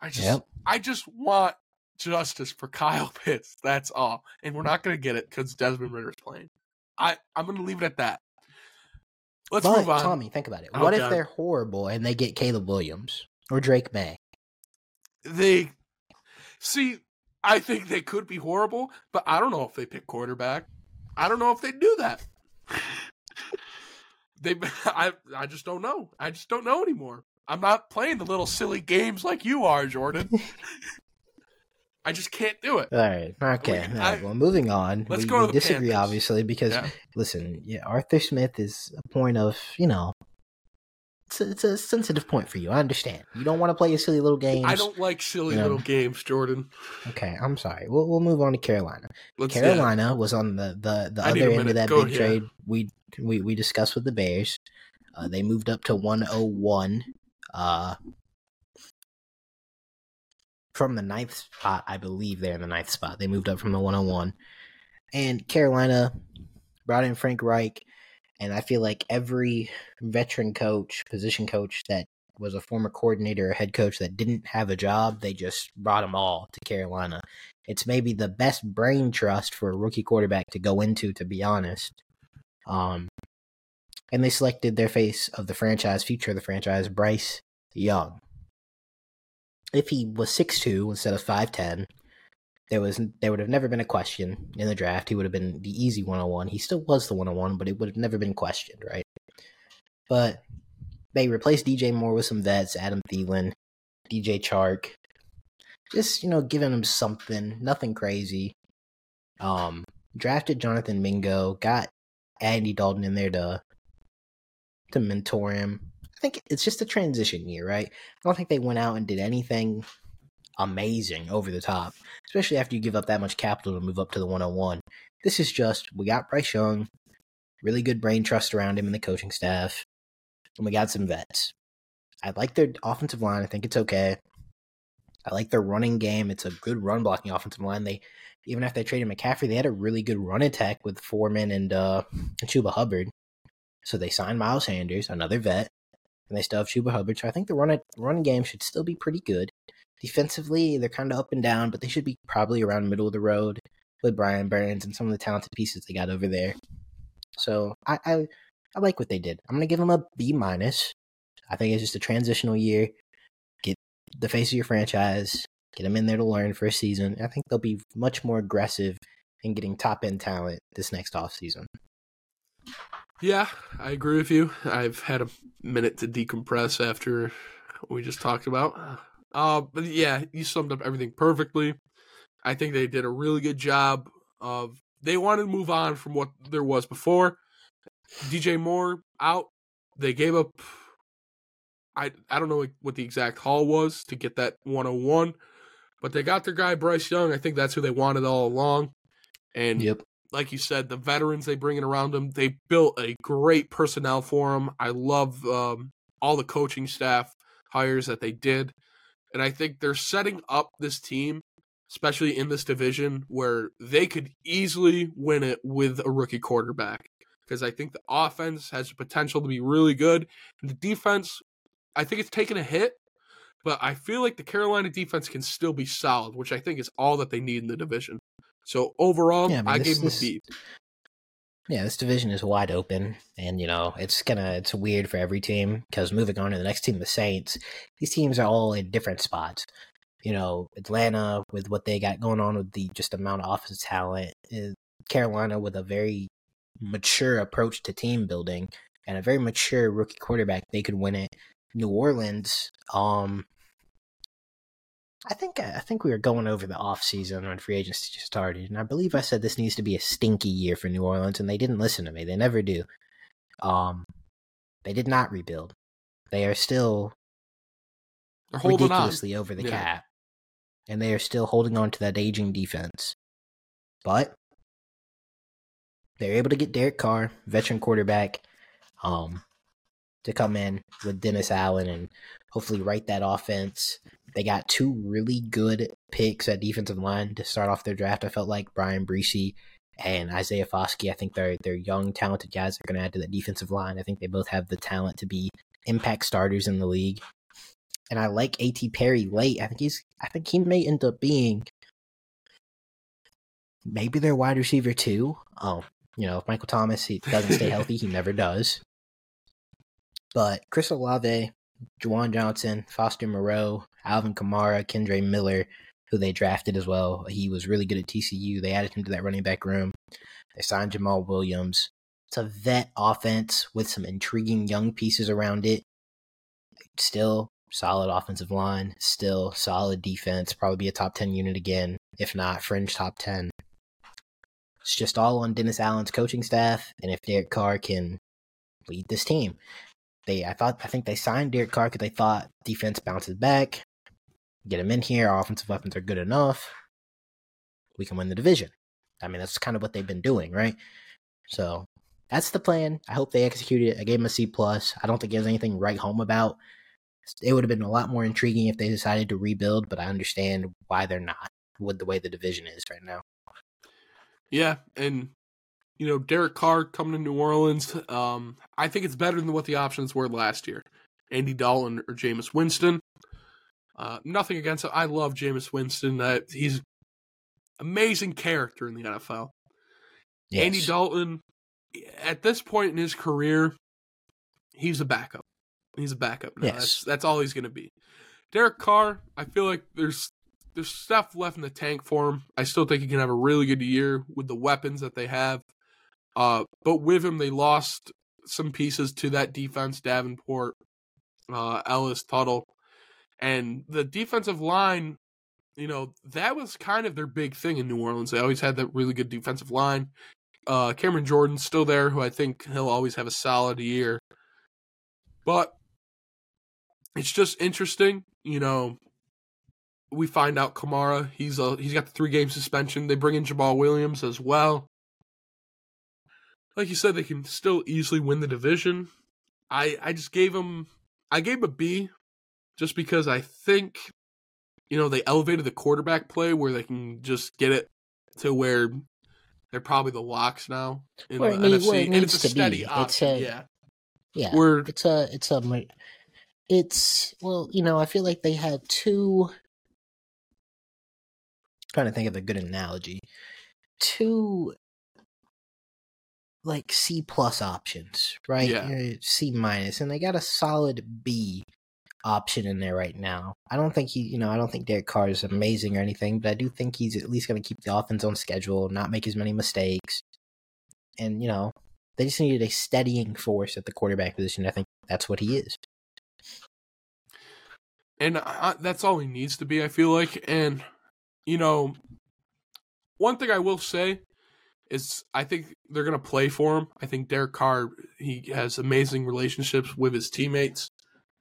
Speaker 1: I just
Speaker 2: Yep.
Speaker 1: I just want justice for Kyle Pitts. That's all. And we're not going to get it because Desmond Ridder's playing. I, I'm going to leave it at that. Let's
Speaker 2: but
Speaker 1: move on.
Speaker 2: Tommy, think about it.
Speaker 1: Oh,
Speaker 2: what if they're horrible and they get Caleb Williams or Drake Maye?
Speaker 1: They see, I think they could be horrible, but I don't know if they pick quarterback. I don't know if they do that. they, I, I just don't know. I just don't know anymore. I'm not playing the little silly games like you are, Jordan. I just can't do it.
Speaker 2: All right. Okay.
Speaker 1: We- I-
Speaker 2: well, moving on.
Speaker 1: Let's
Speaker 2: we,
Speaker 1: go
Speaker 2: we disagree,
Speaker 1: Panthers.
Speaker 2: obviously, because
Speaker 1: Yeah.
Speaker 2: listen, yeah, Arthur Smith is a point of you know. It's a, it's a sensitive point for you. I understand. You don't want to play your silly little games.
Speaker 1: I don't like silly
Speaker 2: Yeah.
Speaker 1: little games, Jordan.
Speaker 2: Okay, I'm sorry. We'll we'll move on to Carolina.
Speaker 1: Let's yeah.
Speaker 2: Carolina was on the the, the
Speaker 1: I
Speaker 2: other end of that
Speaker 1: Go
Speaker 2: big
Speaker 1: ahead.
Speaker 2: trade we we we discussed with the Bears. Uh, they moved up to 101 uh, from the ninth spot. I believe they're in the ninth spot. They moved up from the 101, and Carolina brought in Frank Reich. And I feel like every veteran coach, position coach that was a former coordinator or head coach that didn't have a job, they just brought them all to Carolina. It's maybe the best brain trust for a rookie quarterback to go into, to be honest. Um, and they selected their face of the franchise, future of the franchise, Bryce Young. If he was 6'2 instead of 5'10, there was there would have never been a question in the draft. He would have been the easy 101. He still was the 101, but it would have never been questioned, right? But they replaced DJ Moore with some vets, Adam Thielen, DJ Chark. Just, you know, giving him something, nothing crazy. Um, drafted Jonathan Mingo, got Andy Dalton in there to to mentor him. Think it's just a transition year, right? I don't think they went out and did anything amazing over the top, especially after you give up that much capital to move up to the 101. This is just we got Bryce Young, really good brain trust around him and the coaching staff, and we got some vets. I like their offensive line. I think it's okay. I like their running game. It's a good run blocking offensive line. They even after they traded McCaffrey, they had a really good run attack with Foreman and uh Chuba Hubbard. So they signed Miles Sanders, another vet, and they still have Chuba Hubbard. So I think the run run game should still be pretty good. Defensively, they're kind of up and down, but they should be probably around middle of the road with Brian Burns and some of the talented pieces they got over there. So I I, I like what they did. I'm gonna give them a B minus. I think it's just a transitional year. Get the face of your franchise, get them in there to learn for a season. I think they'll be much more aggressive in getting top end talent this next off season.
Speaker 1: Yeah, I agree with you. I've had a minute to decompress after we just talked about. Uh, but yeah, you summed up everything perfectly. I think they did a really good job of. They wanted to move on from what there was before. DJ Moore out. They gave up. I I don't know what the exact haul was to get that 101, but they got their guy Bryce Young. I think that's who they wanted all along. And
Speaker 2: Yep.
Speaker 1: Like you said, the veterans they bring in around them, they built a great personnel for him. I love um, all the coaching staff hires that they did, and I think they're setting up this team, especially in this division, where they could easily win it with a rookie quarterback. Because I think the offense has the potential to be really good, the defense, I think it's taken a hit. But I feel like the Carolina defense can still be solid, which I think is all that they need in the division. So overall,
Speaker 2: Yeah, I mean,
Speaker 1: I
Speaker 2: this-
Speaker 1: gave
Speaker 2: this-
Speaker 1: a B.
Speaker 2: Yeah, this division is wide open, and you know it's gonna it's weird for every team because moving on to the next team, the Saints. These teams are all in different spots. You know, Atlanta with what they got going on with the just amount of offensive talent. uh, Carolina with a very mature approach to team building and a very mature rookie quarterback. They could win it. New Orleans, um, I think I think we were going over the off season when free agency just started, and I believe I said this needs to be a stinky year for New Orleans, and they didn't listen to me. They never do. Um, they did not rebuild. They are still
Speaker 1: They're on.
Speaker 2: ridiculously over the
Speaker 1: Yeah.
Speaker 2: cap, and they are still holding on to that aging defense. But they're able to get Derek Carr, veteran quarterback, um, to come in with Dennis Allen and hopefully right that offense. They got two really good picks at defensive line to start off their draft. I felt like Bryan Bresee and Isaiah Foskey. I think they're they're young, talented guys that are going to add to that defensive line. I think they both have the talent to be impact starters in the league. And I like A.T. Perry late. I think he's. I think he may end up being maybe their wide receiver too. Oh, um, you know, if Michael Thomas he doesn't stay healthy, he never does. But Chris Olave, Juwan Johnson, Foster Moreau, Alvin Kamara, Kendre Miller, who they drafted as well. He was really good at TCU. They added him to that running back room. They signed Jamaal Williams. It's a vet offense with some intriguing young pieces around it. Still solid offensive line, still solid defense, probably be a top 10 unit again, if not fringe top 10. It's just all on Dennis Allen's coaching staff, and if Derek Carr can lead this team. They, I thought, I think they signed Derek Carr because they thought defense bounces back, get him in here, our offensive weapons are good enough, we can win the division. I mean, that's kind of what they've been doing, right? So that's the plan. I hope they executed it. I gave them a C plus. I don't think there's anything right home about. It would have been a lot more intriguing if they decided to rebuild, but I understand why they're not with the way the division is right now.
Speaker 1: Yeah, and you know Derek Carr coming to New Orleans, um, I think it's better than what the options were last year. Andy Dalton or Jameis Winston. Uh, nothing against it. I love Jameis Winston. Uh, he's amazing character in the NFL. Yes. Andy Dalton, at this point in his career, he's a backup. He's a backup now. Yes. That's that's all he's going to be. Derek Carr, I feel like there's there's stuff left in the tank for him. I still think he can have a really good year with the weapons that they have. Uh, but with him, they lost some pieces to that defense: Davenport, uh, Ellis, Tuttle, and the defensive line. You know that was kind of their big thing in New Orleans. They always had that really good defensive line. Uh, Cameron Jordan's still there, who I think he'll always have a solid year. But it's just interesting, you know. We find out Kamara, he's a he's got the three game suspension. They bring in Jamaal Williams as well. Like you said, they can still easily win the division. I I just gave them I gave a B just because I think you know they elevated the quarterback play where they can just get it to where they're probably the locks now in where the NFC, it and it's a steady be. option. It's a, yeah,
Speaker 2: yeah. Where it's a it's a it's well, you know, I feel like they had two. trying to think of a good analogy. Two like C plus options, right? Yeah. C minus, and they got a solid B option in there right now. I don't think he, you know, I don't think Derek Carr is amazing or anything, but I do think he's at least going to keep the offense on schedule, not make as many mistakes, and you know, they just needed a steadying force at the quarterback position. I think that's what he is
Speaker 1: and I, that's all he needs to be. I feel like, and you know, one thing I will say is I think they're gonna play for him. I think Derek Carr he has amazing relationships with his teammates.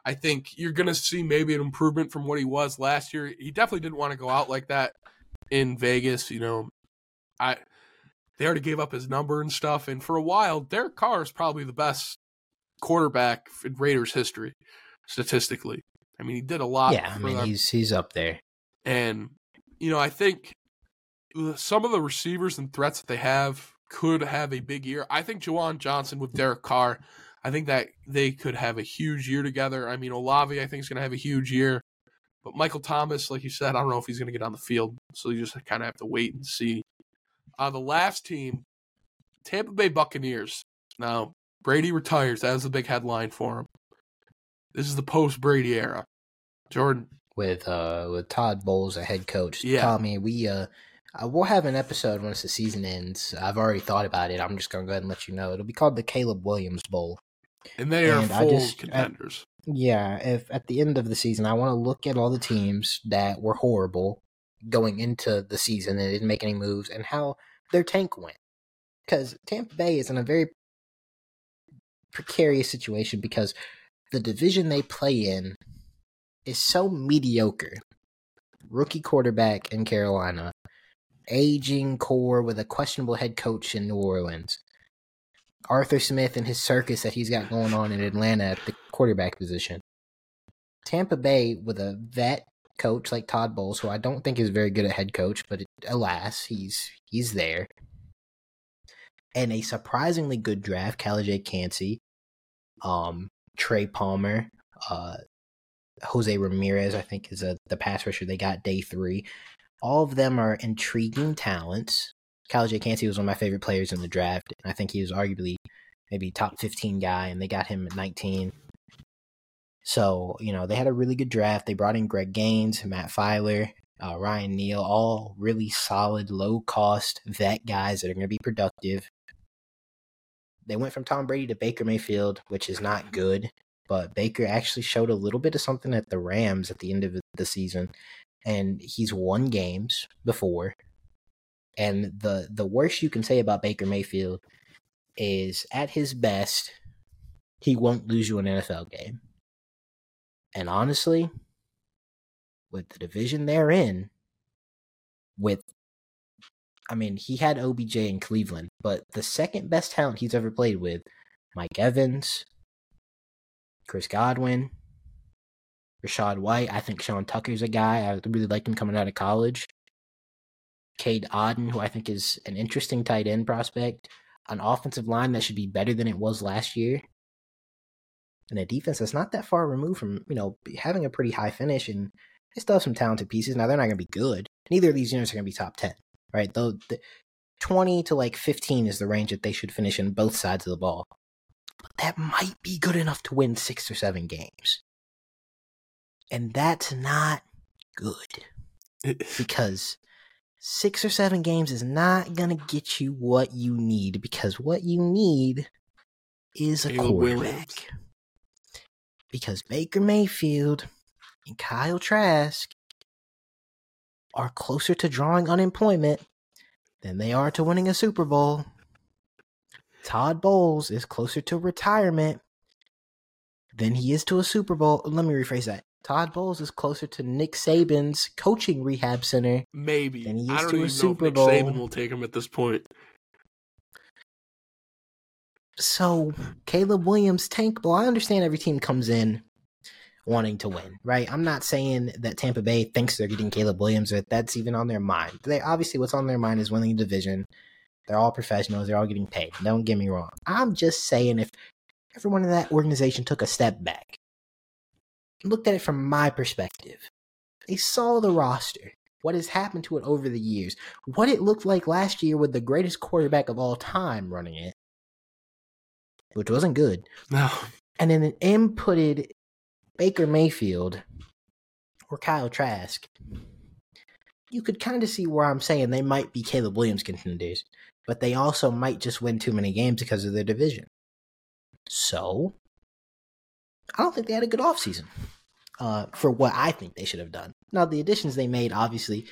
Speaker 1: I think you're gonna see maybe an improvement from what he was last year. He definitely didn't want to go out like that in Vegas. You know, I they already gave up his number and stuff. And for a while, Derek Carr is probably the best quarterback in Raiders history statistically. I mean, he did a lot.
Speaker 2: Yeah, I mean, them. he's he's up there.
Speaker 1: And you know, I think some of the receivers and threats that they have could have a big year. I think Juwan Johnson with Derek Carr, I think that they could have a huge year together. I mean, Olave, I think is going to have a huge year. But Michael Thomas, like you said, I don't know if he's going to get on the field. So you just kind of have to wait and see. Uh, the last team, Tampa Bay Buccaneers. Now, Brady retires. That was the big headline for him. This is the post Brady era. Jordan
Speaker 2: with uh with Todd Bowles, a head coach. Yeah, Tommy, we uh, uh we'll have an episode once the season ends. I've already thought about it. I'm just gonna go ahead and let you know. It'll be called the Caleb Williams Bowl,
Speaker 1: and they and are full just, contenders.
Speaker 2: yeah, if at the end of the season, I want to look at all the teams that were horrible going into the season and didn't make any moves, and how their tank went. Because Tampa Bay is in a very precarious situation because the division they play in is so mediocre. Rookie quarterback in Carolina, aging core with a questionable head coach in New Orleans. Arthur Smith and his circus that he's got going on in Atlanta at the quarterback position. Tampa Bay with a vet coach like Todd Bowles, who I don't think is very good at head coach, but it, alas, he's he's there. And a surprisingly good draft, Calijah Kancey, um, Trey Palmer, uh, Jose Ramirez, I think, is a, the pass rusher they got day three. All of them are intriguing talents. Calijah Kancey was one of my favorite players in the draft, and I think he was arguably maybe top 15 guy, and they got him at 19. So, you know, they had a really good draft. They brought in Greg Gaines, Matt Feiler, uh, Ryan Neal, all really solid, low cost vet guys that are going to be productive. They went from Tom Brady to Baker Mayfield, which is not good but Baker actually showed a little bit of something at the Rams at the end of the season, and he's won games before. And the the worst you can say about Baker Mayfield is at his best, he won't lose you an NFL game. And honestly, with the division they're in, with I mean, he had OBJ in Cleveland, but the second best talent he's ever played with, Mike Evans, Chris Godwin, Rachaad White. I think Sean Tucker's a guy. I really like him coming out of college. Cade Otton, who I think is an interesting tight end prospect. An offensive line that should be better than it was last year. And a defense that's not that far removed from, you know, having a pretty high finish. And they still have some talented pieces. Now, they're not going to be good. Neither of these units are going to be top 10, right? Though the 20 to like 15 is the range that they should finish in both sides of the ball. But that might be good enough to win six or seven games. And that's not good because six or seven games is not going to get you what you need because what you need is a
Speaker 1: Caleb
Speaker 2: quarterback.
Speaker 1: Williams.
Speaker 2: Because Baker Mayfield and Kyle Trask are closer to drawing unemployment than they are to winning a Super Bowl. Todd Bowles is closer to retirement than he is to a Super Bowl. Let me rephrase that. Todd Bowles is closer to Nick Saban's coaching rehab center.
Speaker 1: Maybe.
Speaker 2: Then he
Speaker 1: I don't
Speaker 2: to a Super
Speaker 1: know if
Speaker 2: Bowl.
Speaker 1: Nick Saban will take him at this point.
Speaker 2: So Caleb Williams, Tank. Well, I understand every team comes in wanting to win, right? I'm not saying that Tampa Bay thinks they're getting Caleb Williams or that's even on their mind. They obviously what's on their mind is winning the division. They're all professionals. They're all getting paid. Don't get me wrong. I'm just saying if everyone in that organization took a step back, looked at it from my perspective, they saw the roster, what has happened to it over the years, what it looked like last year with the greatest quarterback of all time running it, which wasn't good
Speaker 1: No.
Speaker 2: and then an inputted Baker Mayfield or Kyle Trask, you could kind of see where I'm saying they might be Caleb Williams contenders, but they also might just win too many games because of their division. So, I don't think they had a good offseason uh, for what I think they should have done. Now, the additions they made, obviously,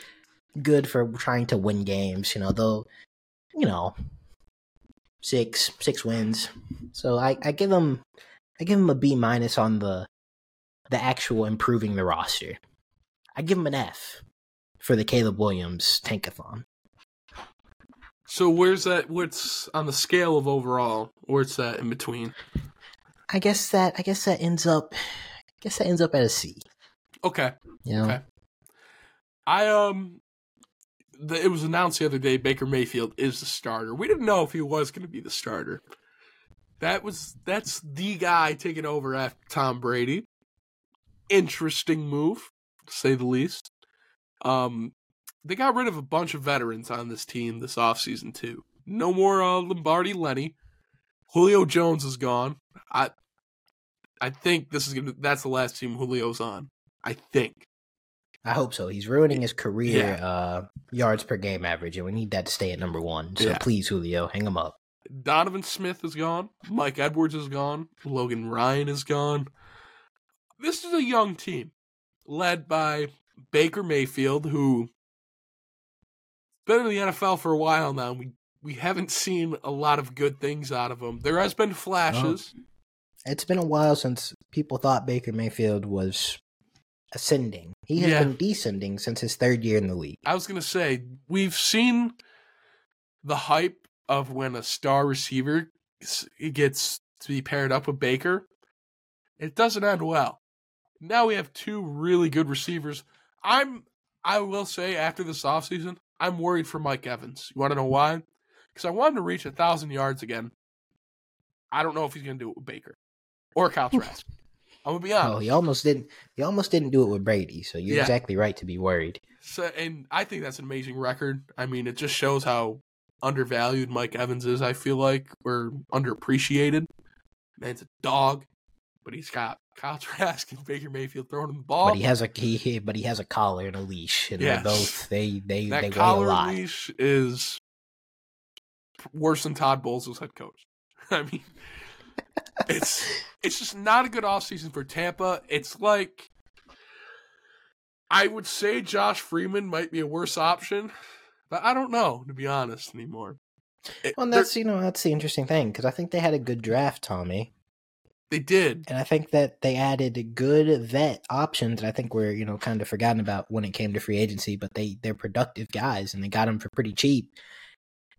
Speaker 2: good for trying to win games. You know, though, you know, six six wins. So I, I give them I give them a B minus on the the actual improving the roster. I give them an F for the Caleb Williams tankathon.
Speaker 1: So where's that? What's on the scale of overall? Where's that in between?
Speaker 2: I guess that I guess that ends up I guess that ends up at a C.
Speaker 1: Okay.
Speaker 2: You know?
Speaker 1: Okay. I um, the, it was announced the other day Baker Mayfield is the starter. We didn't know if he was going to be the starter. That was that's the guy taking over after Tom Brady. Interesting move, to say the least. Um, they got rid of a bunch of veterans on this team this offseason too. No more uh, Lombardi Lenny. Julio Jones is gone. I I think this is gonna that's the last team Julio's on. I think.
Speaker 2: I hope so. He's ruining his career
Speaker 1: Yeah.
Speaker 2: uh, yards per game average, and we need that to stay at number one. So
Speaker 1: Yeah.
Speaker 2: please, Julio, hang him up.
Speaker 1: Donovan Smith is gone. Mike Edwards is gone. Logan Ryan is gone. This is a young team led by Baker Mayfield, who has been in the NFL for a while now. We we haven't seen a lot of good things out of him. There has been flashes.
Speaker 2: It's been a while since people thought Baker Mayfield was ascending. He has
Speaker 1: Yeah.
Speaker 2: been descending since his third year in the league.
Speaker 1: I was gonna say we've seen the hype of when a star receiver gets to be paired up with Baker. It doesn't end well. Now we have two really good receivers. I'm I will say after this offseason, I'm worried for Mike Evans. You want to know why? Because I want him to reach a thousand yards again. I don't know if he's gonna do it with Baker or Kyle Trask. I'm gonna be honest.
Speaker 2: Oh, he almost didn't. He almost didn't do it with Brady. So you're
Speaker 1: Yeah.
Speaker 2: exactly right to be worried.
Speaker 1: So, and I think that's an amazing record. I mean, it just shows how undervalued Mike Evans is. I feel like or underappreciated. Man's a dog, but he's got Kyle Trask and Baker Mayfield throwing him the ball.
Speaker 2: But he has a he, but he has a collar and a leash, and they're both they they
Speaker 1: that
Speaker 2: they weigh a
Speaker 1: collar
Speaker 2: lot.
Speaker 1: leash is worse than Todd Bowles as head coach. I mean, it's it's just not a good offseason for Tampa. It's like I would say Josh Freeman might be a worse option, but I don't know to be honest anymore.
Speaker 2: It, well, that's you know that's the interesting thing because I think they had a good draft, Tommy.
Speaker 1: They did,
Speaker 2: and I think that they added good vet options. And I think we're you know kind of forgotten about when it came to free agency, but they they're productive guys and they got them for pretty cheap.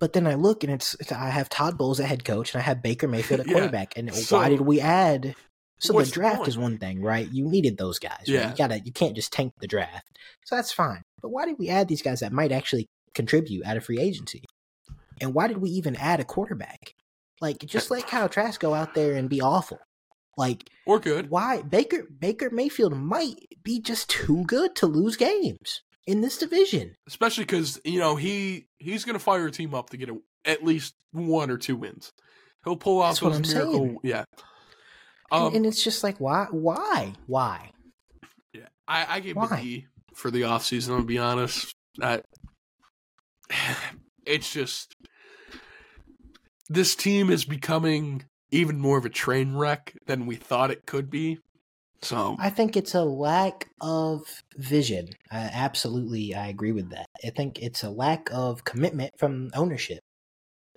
Speaker 2: But then I look and it's, it's I have Todd Bowles at head coach and I have Baker Mayfield at quarterback. And so, why did we add? So the draft the is one thing, right? You needed those guys. Right? Yeah, you gotta you can't just tank the draft. So that's fine. But why did we add these guys that might actually contribute out of free agency? And why did we even add a quarterback? Like, just let Kyle Trask go out there and be awful. Like,
Speaker 1: or good.
Speaker 2: Why Baker Baker Mayfield might be just too good to lose games in this division,
Speaker 1: especially because you know he he's going to fire a team up to get a, at least one or two wins. He'll pull out That's those miracle. Saying. Yeah,
Speaker 2: um, and, and, it's just like why why why?
Speaker 1: Yeah, I, I gave why? D for the offseason. I'll be honest. I, it's just this team is becoming even more of a train wreck than we thought it could be. So
Speaker 2: I think it's a lack of vision. Uh, absolutely, I agree with that. I think it's a lack of commitment from ownership.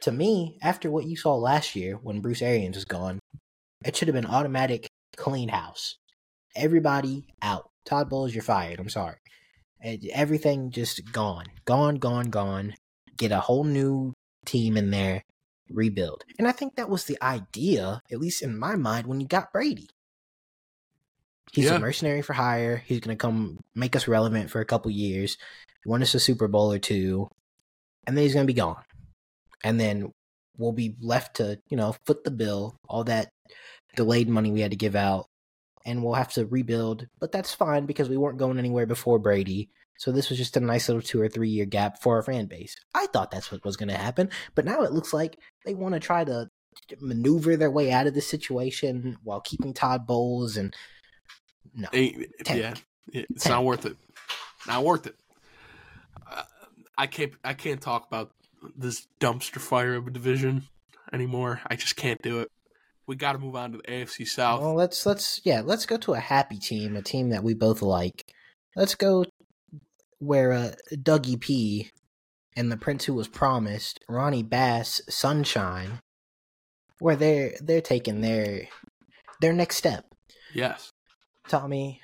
Speaker 2: To me, after what you saw last year when Bruce Arians was gone, it should have been automatic clean house. Everybody out. Todd Bowles, you're fired. I'm sorry. Everything just gone, gone, gone, gone. Get a whole new team in there rebuild. And I think that was the idea, at least in my mind, when you got Brady. He's yeah. a mercenary for hire. He's going to come make us relevant for a couple years, win us a Super Bowl or two, and then he's going to be gone. And then we'll be left to, you know, foot the bill, all that delayed money we had to give out, and we'll have to rebuild. But that's fine because we weren't going anywhere before Brady. So this was just a nice little two or three year gap for our fan base. I thought that's what was going to happen, but now it looks like they want to try to maneuver their way out of the situation while keeping Todd Bowles and no,
Speaker 1: yeah, it's not worth it. Not worth it. Uh, I can't. I can't talk about this dumpster fire of a division anymore. I just can't do it. We got to move on to the AFC South.
Speaker 2: Well, let's let's yeah, let's go to a happy team, a team that we both like. Let's go where uh, Dougie P and the Prince who was promised, Ronnie Bass, Sunshine, where they're they're taking their their next step.
Speaker 1: Yes.
Speaker 2: Tommy,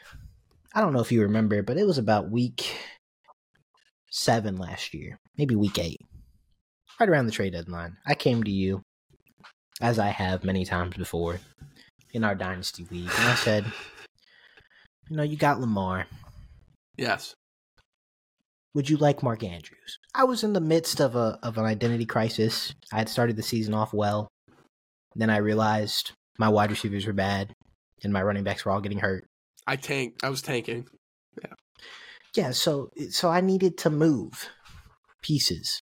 Speaker 2: I don't know if you remember, but it was about week seven last year, maybe week eight, right around the trade deadline. I came to you, as I have many times before, in our dynasty league, and I said, "You know, you got Lamar.
Speaker 1: Yes
Speaker 2: would you like Mark Andrews? I was in the midst of a of an identity crisis. I had started the season off well. Then I realized my wide receivers were bad and my running backs were all getting hurt.
Speaker 1: I tank I was tanking. Yeah.
Speaker 2: Yeah, so so I needed to move pieces,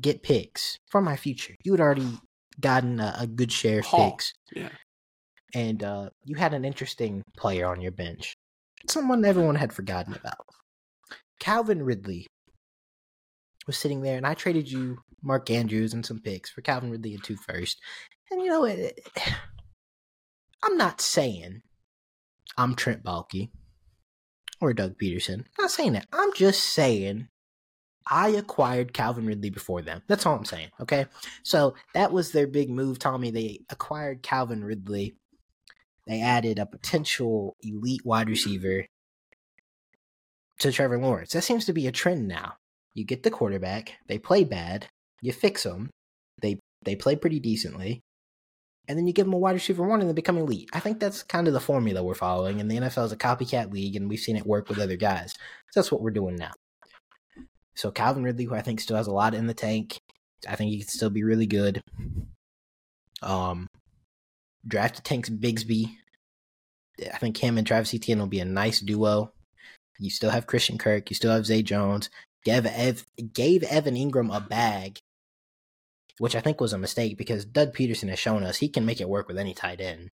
Speaker 2: get picks for my future. You had already gotten a, a good share of picks.
Speaker 1: Yeah.
Speaker 2: And uh, you had an interesting player on your bench. Someone everyone had forgotten about. Calvin Ridley was sitting there, and I traded you Mark Andrews and some picks for Calvin Ridley and two first. And you know, it, it, I'm not saying I'm Trent Baalke or Doug Pederson. I'm not saying that. I'm just saying I acquired Calvin Ridley before them. That's all I'm saying. Okay. So that was their big move, Tommy. They acquired Calvin Ridley. They added a potential elite wide receiver to Trevor Lawrence. That seems to be a trend now. You get the quarterback, they play bad, you fix them, they they play pretty decently, and then you give them a wide receiver one and they become elite. I think that's kind of the formula we're following, and the NFL is a copycat league, and we've seen it work with other guys. So that's what we're doing now. So Calvin Ridley, who I think still has a lot in the tank, I think he can still be really good. Um, drafted Tanks Bigsby. I think him and Travis Etienne will be a nice duo. You still have Christian Kirk. You still have Zay Jones. Gave, Ev, gave Evan Engram a bag, which I think was a mistake because Doug Pederson has shown us he can make it work with any tight end.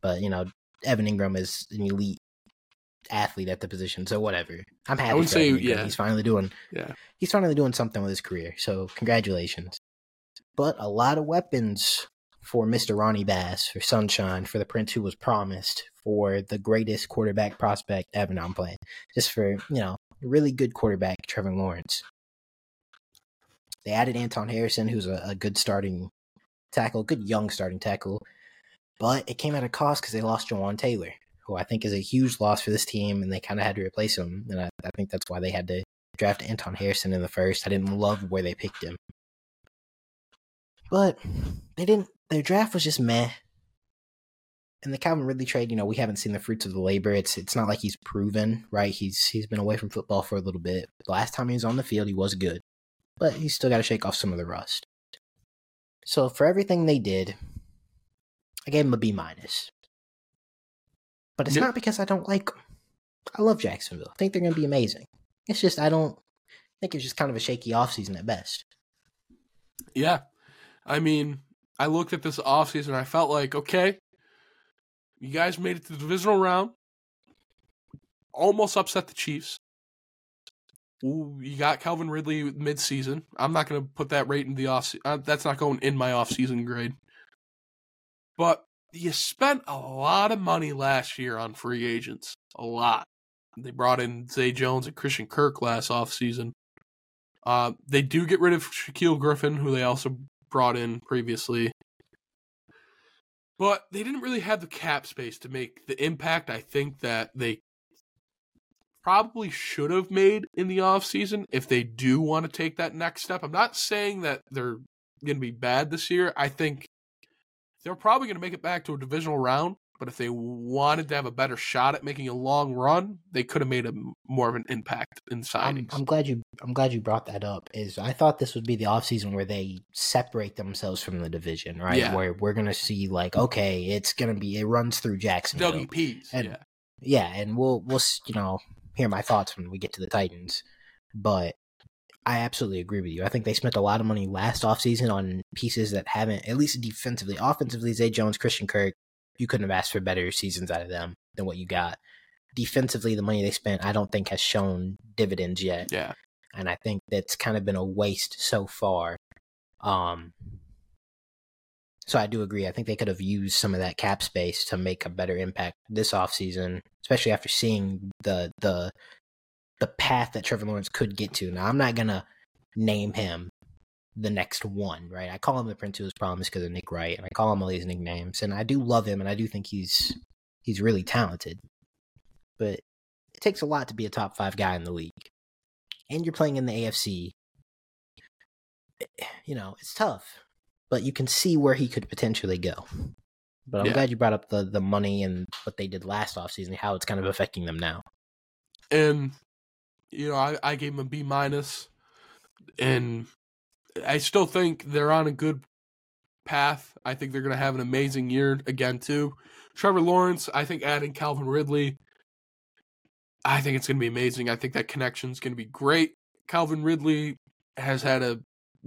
Speaker 2: But, you know, Evan Engram is an elite athlete at the position, so whatever. I'm happy. I would say, yeah, he's finally doing,
Speaker 1: yeah,
Speaker 2: he's finally doing something with his career. So congratulations. But a lot of weapons for Mr. Ronnie Bass, for Sunshine, for the Prince who was promised, for the greatest quarterback prospect ever. Now I'm playing. Just for, you know, really good quarterback, Trevor Lawrence. They added Anton Harrison, who's a, a good starting tackle, good young starting tackle. But it came at a cost because they lost Jawaan Taylor, who I think is a huge loss for this team, and they kind of had to replace him. And I, I think that's why they had to draft Anton Harrison in the first. I didn't love where they picked him. But they didn't their draft was just meh. And the Calvin Ridley trade, you know, we haven't seen the fruits of the labor. It's it's not like he's proven, right? He's he's been away from football for a little bit. The last time he was on the field, he was good. But he's still got to shake off some of the rust. So for everything they did, I gave him a B minus. But it's not because I don't like them. I love Jacksonville. I think they're going to be amazing. It's just I don't I think it's just kind of a shaky offseason at best.
Speaker 1: Yeah. I mean, I looked at this offseason and I felt like, okay, you guys made it to the divisional round. Almost upset the Chiefs. You got Calvin Ridley midseason. I'm not going to put that rate in the off. Uh, that's not going in my offseason grade. But you spent a lot of money last year on free agents. A lot. They brought in Zay Jones and Christian Kirk last offseason. Uh, they do get rid of Shaquill Griffin, who they also brought in previously. But they didn't really have the cap space to make the impact I think that they probably should have made in the offseason if they do want to take that next step. I'm not saying that they're going to be bad this year. I think they're probably going to make it back to a divisional round. But if they wanted to have a better shot at making a long run, they could have made a more of an impact in
Speaker 2: I'm,
Speaker 1: signings.
Speaker 2: I'm glad you I'm glad you brought that up. Is I thought this would be the offseason where they separate themselves from the division, right?
Speaker 1: Yeah.
Speaker 2: Where we're gonna see like, okay, it's gonna be it runs through Jacksonville.
Speaker 1: WPs,
Speaker 2: And-
Speaker 1: yeah.
Speaker 2: Yeah, and we'll we'll you know hear my thoughts when we get to the Titans, but I absolutely agree with you. I think they spent a lot of money last offseason on pieces that haven't, at least defensively, offensively. Zay Jones, Christian Kirk, you couldn't have asked for better seasons out of them than what you got. Defensively, the money they spent, I don't think has shown dividends yet
Speaker 1: Yeah.
Speaker 2: and I think that's kind of been a waste so far. Um, so I do agree. I think they could have used some of that cap space to make a better impact this offseason, especially after seeing the the the path that Trevor Lawrence could get to. Now, I'm not gonna name him the next one, right? I call him the Prince who was promised because of Nick Wright, and I call him all these nicknames, and I do love him, and I do think he's he's really talented. But it takes a lot to be a top five guy in the league and you're playing in the AFC, you know, it's tough. But you can see where he could potentially go. But I'm
Speaker 1: Yeah.
Speaker 2: glad you brought up the the money and what they did last offseason, how it's kind of affecting them now.
Speaker 1: and you know I, I gave them a B minus, and I still think they're on a good path. I think they're going to have an amazing year again too. Trevor Lawrence, I think adding Calvin Ridley, I think it's going to be amazing. I think that connection is going to be great. Calvin Ridley has had a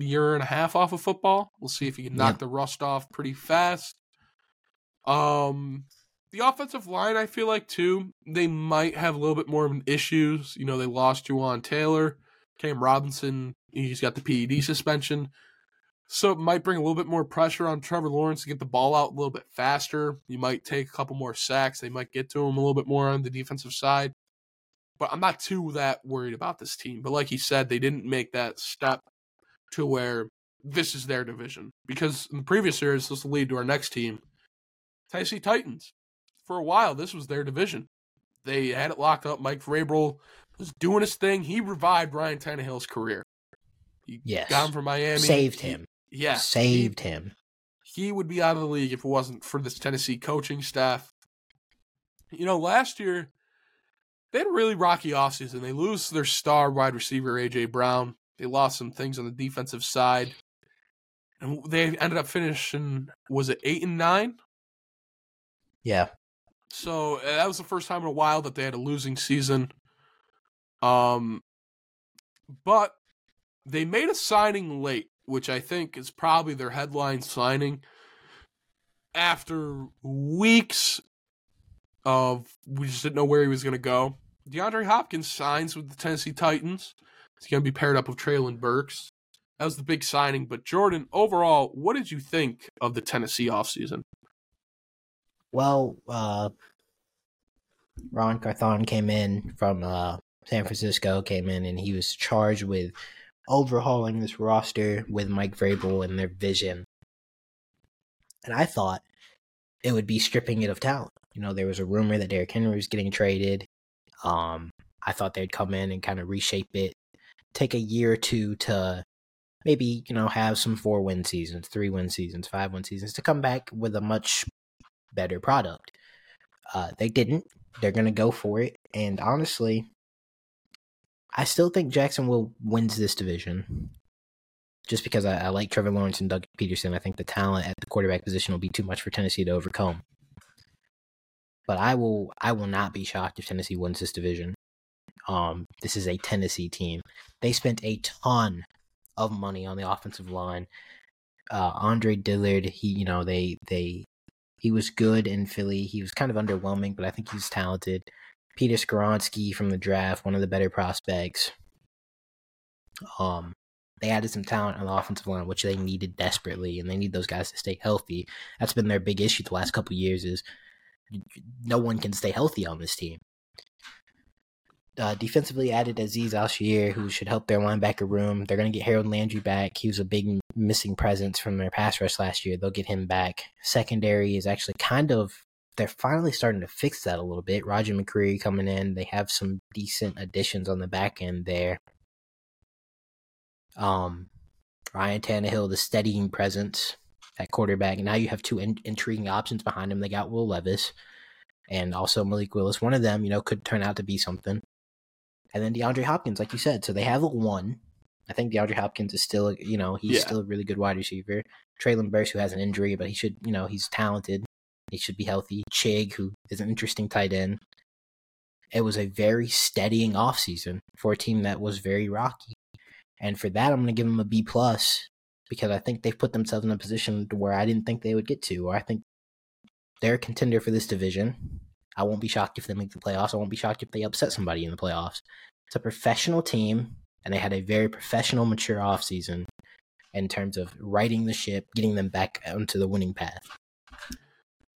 Speaker 1: year and a half off of football. We'll see if he can knock
Speaker 2: Yep.
Speaker 1: the rust off pretty fast. Um, the offensive line, I feel like too, they might have a little bit more of an issues. You know, they lost Jawaan Taylor, Cam Robinson. He's got the PED suspension, so it might bring a little bit more pressure on Trevor Lawrence to get the ball out a little bit faster. You might take a couple more sacks. They might get to him a little bit more on the defensive side. But I'm not too that worried about this team. But like he said, they didn't make that step to where this is their division because in the previous series, this will lead to our next team, Tennessee Titans for a while, this was their division. They had it locked up. Mike Vrabel was doing his thing. He revived Ryan Tannehill's career. He
Speaker 2: Yes.
Speaker 1: got him from Miami.
Speaker 2: Saved him.
Speaker 1: Yeah.
Speaker 2: Saved him.
Speaker 1: He, he would be out of the league if it wasn't for this Tennessee coaching staff. You know, last year, they had a really rocky offseason. They lose their star wide receiver, A.J. Brown. They lost some things on the defensive side. And they ended up finishing, was it 8 and 9?
Speaker 2: Yeah.
Speaker 1: So uh, that was the first time in a while that they had a losing season. Um, but they made a signing late, which I think is probably their headline signing. After weeks of we just didn't know where he was going to go, DeAndre Hopkins signs with the Tennessee Titans. He's going to be paired up with Treylon Burks That was the big signing. But Jordan, overall, what did you think of the Tennessee offseason?
Speaker 2: Well, uh, Ron Carthon came in from uh, San Francisco, came in, and he was charged with overhauling this roster with Mike Vrabel and their vision. And I thought it would be stripping it of talent. You know, there was a rumor that Derrick Henry was getting traded. Um, I thought they'd come in and kind of reshape it, take a year or two to maybe, you know, have some four win seasons, three win seasons, five win seasons to come back with a much better product. Uh, they didn't. They're going to go for it. And honestly, I still think Jacksonville wins this division. Just because I, I like Trevor Lawrence and Doug Pederson, I think the talent at the quarterback position will be too much for Tennessee to overcome. But I will I will not be shocked if Tennessee wins this division. Um, this is a Tennessee team. They spent a ton of money on the offensive line. Uh, Andre Dillard, he you know they they he was good in Philly. He was kind of underwhelming, but I think he's talented. Peter Skoronski from the draft, one of the better prospects. Um, they added some talent on the offensive line, which they needed desperately, and they need those guys to stay healthy. That's been their big issue the last couple years. Is no one can stay healthy on this team. Uh, defensively added Azeez Al who should help their linebacker room. They're going to get Harold Landry back. He was a big missing presence from their pass rush last year. They'll get him back. Secondary is actually kind of they're finally starting to fix that a little bit. Roger McCreary coming in. They have some decent additions on the back end there. Um, Ryan Tannehill, the steadying presence at quarterback. Now you have two in- intriguing options behind him. They got Will Levis and also Malik Willis. One of them, you know, could turn out to be something. And then DeAndre Hopkins, like you said. So they have a one. I think DeAndre Hopkins is still, you know, he's yeah. still a really good wide receiver. Treylon Burks, who has an injury, but he should, you know, he's talented. He should be healthy. Chig, who is an interesting tight end. It was a very steadying offseason for a team that was very rocky. And for that, I'm going to give them a B plus because I think they've put themselves in a position to where I didn't think they would get to, or I think they're a contender for this division. I won't be shocked if they make the playoffs. I won't be shocked if they upset somebody in the playoffs. It's a professional team, and they had a very professional, mature offseason in terms of righting the ship, getting them back onto the winning path.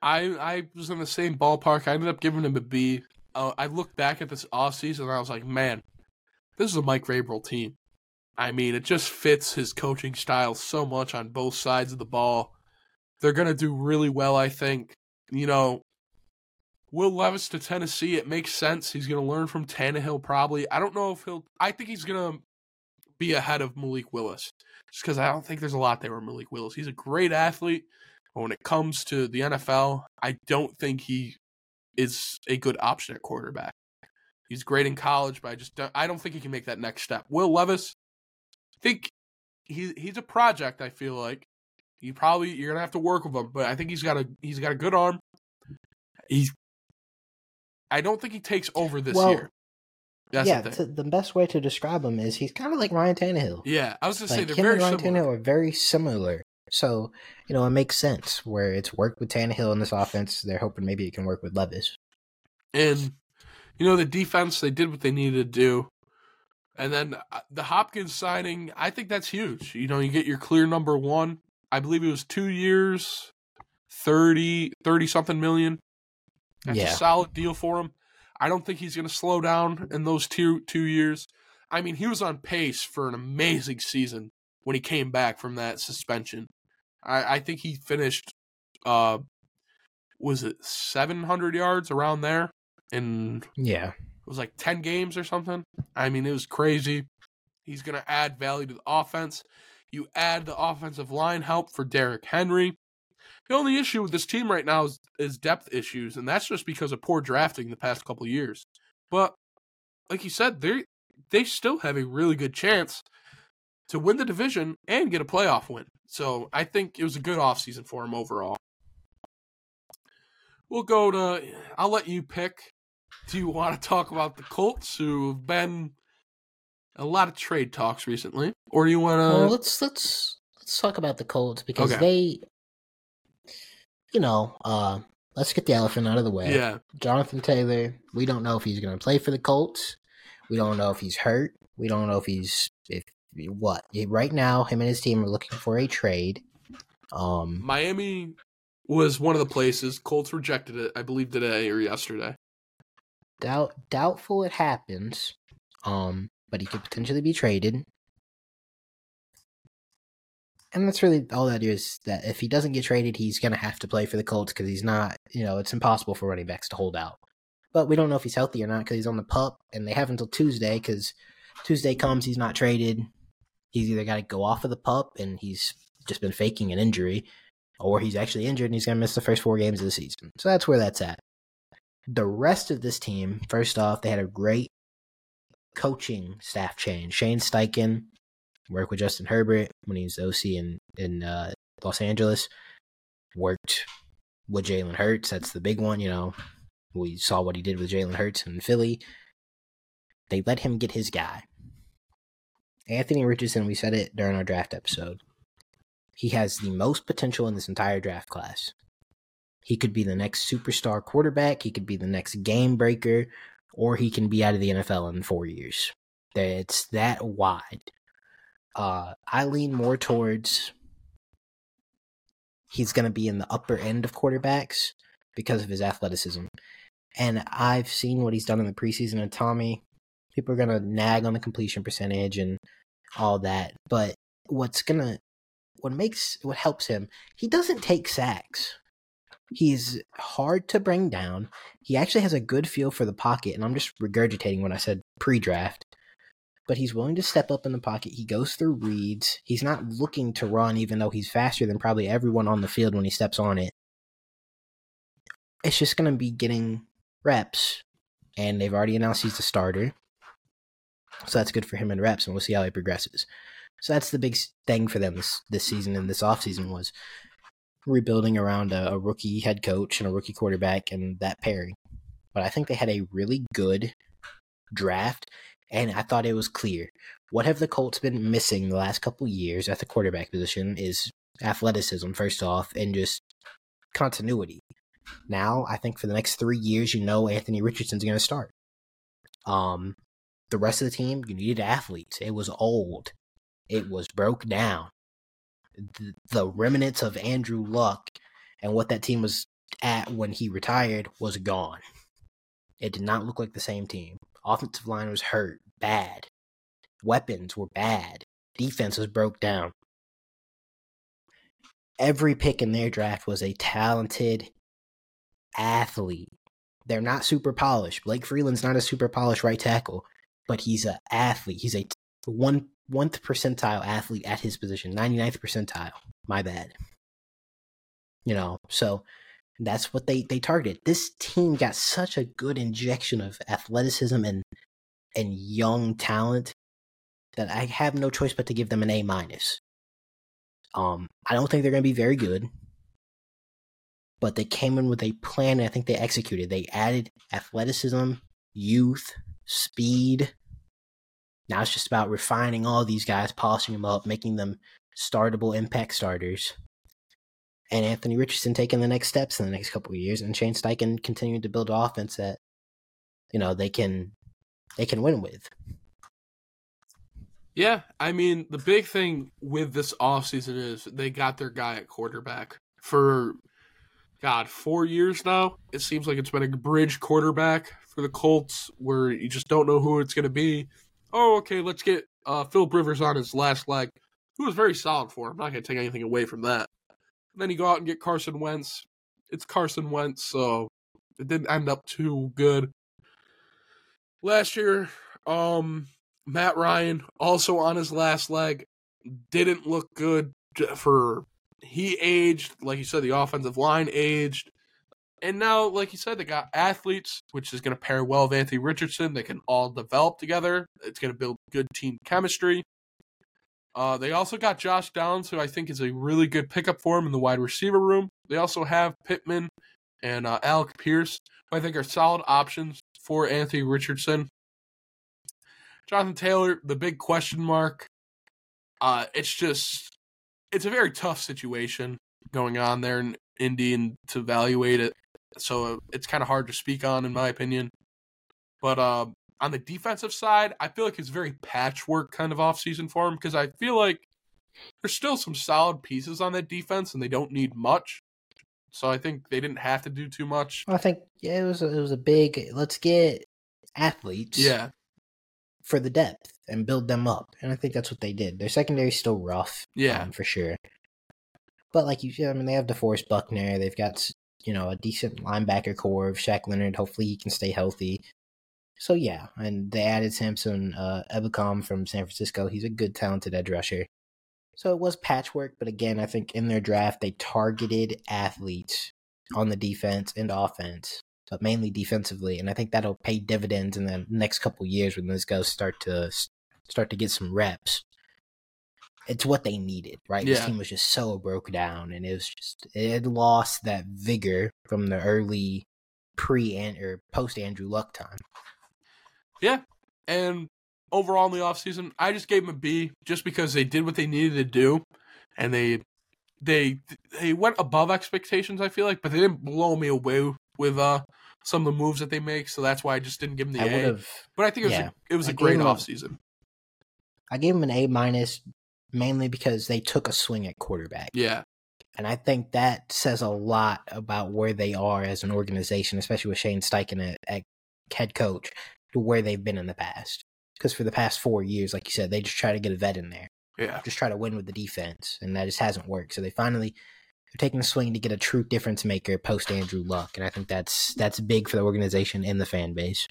Speaker 1: I I was in the same ballpark. I ended up giving him a B. Uh, I looked back at this offseason and I was like, man, this is a Mike Vrabel team. I mean, it just fits his coaching style so much on both sides of the ball. They're going to do really well, I think. You know, Will Levis to Tennessee, it makes sense. He's going to learn from Tannehill probably. I don't know if he'll, I think he's going to be ahead of Malik Willis just because I don't think there's a lot there with Malik Willis. He's a great athlete. But when it comes to the NFL, I don't think he is a good option at quarterback. He's great in college, but I just don't, I don't think he can make that next step. Will Levis, I think he he's a project. I feel like you probably you're gonna have to work with him, but I think he's got a he's got a good arm. He's I don't think he takes over this well, year.
Speaker 2: That's yeah, the, the, best way to describe him is he's kind of like Ryan Tannehill.
Speaker 1: Yeah, I was gonna
Speaker 2: like
Speaker 1: say they're him very and Ryan
Speaker 2: similar. Tannehill are very similar. So, you know, it makes sense where it's worked with Tannehill in this offense. They're hoping maybe it can work with Levis.
Speaker 1: And, you know, the defense, they did what they needed to do. And then uh, the Hopkins signing, I think that's huge. You know, you get your clear number one. I believe it was two years, 30, 30 something million. That's yeah. a solid deal for him. I don't think he's going to slow down in those two two years. I mean, he was on pace for an amazing season when he came back from that suspension. I, I think he finished, uh, was it 700 yards around there? And
Speaker 2: yeah,
Speaker 1: it was like 10 games or something. I mean, it was crazy. He's going to add value to the offense. You add the offensive line help for Derrick Henry. The only issue with this team right now is, is depth issues, and that's just because of poor drafting the past couple years. But like you said, they they still have a really good chance to win the division and get a playoff win. So I think it was a good offseason for him overall. We'll go to. I'll let you pick. Do you want to talk about the Colts, who've been a lot of trade talks recently, or do you want to?
Speaker 2: Well, let's let's let's talk about the Colts because okay. they, you know, uh, let's get the elephant out of the way.
Speaker 1: Yeah,
Speaker 2: Jonathan Taylor. We don't know if he's going to play for the Colts. We don't know if he's hurt. We don't know if he's if what right now him and his team are looking for a trade. Um,
Speaker 1: Miami was one of the places. Colts rejected it, I believe, today or yesterday.
Speaker 2: doubt doubtful it happens. Um, but he could potentially be traded. And that's really all that is. That if he doesn't get traded, he's gonna have to play for the Colts because he's not. You know, it's impossible for running backs to hold out. But we don't know if he's healthy or not because he's on the pup, and they have until Tuesday. Because Tuesday comes, he's not traded. He's either got to go off of the pup, and he's just been faking an injury, or he's actually injured and he's gonna miss the first four games of the season. So that's where that's at. The rest of this team, first off, they had a great coaching staff change. Shane Steichen worked with Justin Herbert when he was OC in in uh, Los Angeles. Worked with Jalen Hurts. That's the big one. You know, we saw what he did with Jalen Hurts in Philly. They let him get his guy. Anthony Richardson. We said it during our draft episode. He has the most potential in this entire draft class. He could be the next superstar quarterback. He could be the next game breaker, or he can be out of the NFL in four years. It's that wide. Uh, I lean more towards he's going to be in the upper end of quarterbacks because of his athleticism. And I've seen what he's done in the preseason of Tommy. People are going to nag on the completion percentage and all that. But what's going to, what makes, what helps him, he doesn't take sacks. He's hard to bring down. He actually has a good feel for the pocket. And I'm just regurgitating what I said pre draft but he's willing to step up in the pocket. He goes through reads. He's not looking to run, even though he's faster than probably everyone on the field when he steps on it. It's just going to be getting reps, and they've already announced he's the starter. So that's good for him in reps, and we'll see how he progresses. So that's the big thing for them this, this season and this offseason was rebuilding around a, a rookie head coach and a rookie quarterback and that pairing. But I think they had a really good draft and I thought it was clear. What have the Colts been missing the last couple years at the quarterback position is athleticism, first off, and just continuity. Now, I think for the next three years, you know Anthony Richardson's going to start. Um, the rest of the team, you needed athletes. It was old. It was broke down. The, the remnants of Andrew Luck and what that team was at when he retired was gone. It did not look like the same team. Offensive line was hurt, bad. Weapons were bad. Defense was broke down. Every pick in their draft was a talented athlete. They're not super polished. Blake Freeland's not a super polished right tackle, but he's an athlete. He's a one one percentile athlete at his position, 99th percentile. My bad. You know, so that's what they they targeted. This team got such a good injection of athleticism and and young talent that I have no choice but to give them an A minus. Um, I don't think they're going to be very good, but they came in with a plan. and I think they executed. They added athleticism, youth, speed. Now it's just about refining all these guys, polishing them up, making them startable impact starters. And Anthony Richardson taking the next steps in the next couple of years, and Shane Steichen continuing to build an offense that you know they can they can win with.
Speaker 1: Yeah, I mean, the big thing with this offseason is they got their guy at quarterback for, God, four years now. It seems like it's been a bridge quarterback for the Colts where you just don't know who it's going to be. Oh, okay, let's get uh, Phil Rivers on his last leg, who was very solid for him. I'm not going to take anything away from that. And then you go out and get Carson Wentz. It's Carson Wentz, so it didn't end up too good. Last year, um, Matt Ryan also on his last leg didn't look good for he aged like you said the offensive line aged and now like you said they got athletes which is going to pair well with Anthony Richardson they can all develop together it's going to build good team chemistry uh, they also got Josh Downs who I think is a really good pickup for him in the wide receiver room they also have Pittman and uh, Alec Pierce who I think are solid options for Anthony Richardson Jonathan Taylor, the big question mark. Uh, it's just, it's a very tough situation going on there in Indy and to evaluate it. So it's kind of hard to speak on, in my opinion. But uh, on the defensive side, I feel like it's very patchwork kind of offseason for him because I feel like there's still some solid pieces on that defense and they don't need much. So I think they didn't have to do too much.
Speaker 2: I think yeah, it was a, it was a big let's get athletes
Speaker 1: Yeah.
Speaker 2: for the depth and build them up, and I think that's what they did. Their secondary's still rough,
Speaker 1: Yeah.
Speaker 2: um, for sure. But like you said, I mean, they have DeForest Buckner. They've got you know a decent linebacker core of Shaq Leonard. Hopefully, he can stay healthy. So yeah, and they added Samson uh, Ebukam from San Francisco. He's a good, talented edge rusher. So it was patchwork, but again, I think in their draft they targeted athletes on the defense and offense, but mainly defensively, and I think that'll pay dividends in the next couple years when those guys start to start to get some reps. It's what they needed, right? This team was just so broke down, and it was just it had lost that vigor from the early pre and or post Andrew Luck time.
Speaker 1: And overall in the offseason, I just gave them a B just because they did what they needed to do and they they they went above expectations, I feel like, but they didn't blow me away with uh some of the moves that they make, so that's why I just didn't give them the
Speaker 2: I
Speaker 1: A. But I think it was
Speaker 2: yeah.
Speaker 1: a, it was
Speaker 2: I
Speaker 1: a great offseason.
Speaker 2: I gave them an A minus mainly because they took a swing at quarterback.
Speaker 1: Yeah.
Speaker 2: And I think that says a lot about where they are as an organization, especially with Shane Steichen at, at head coach, to where they've been in the past. Because for the past four years, like you said, they just try to get a vet in there,
Speaker 1: Yeah.
Speaker 2: just try to win with the defense, and that just hasn't worked. So they finally are taking a swing to get a true difference maker post Andrew Luck, and I think that's that's big for the organization and the fan base.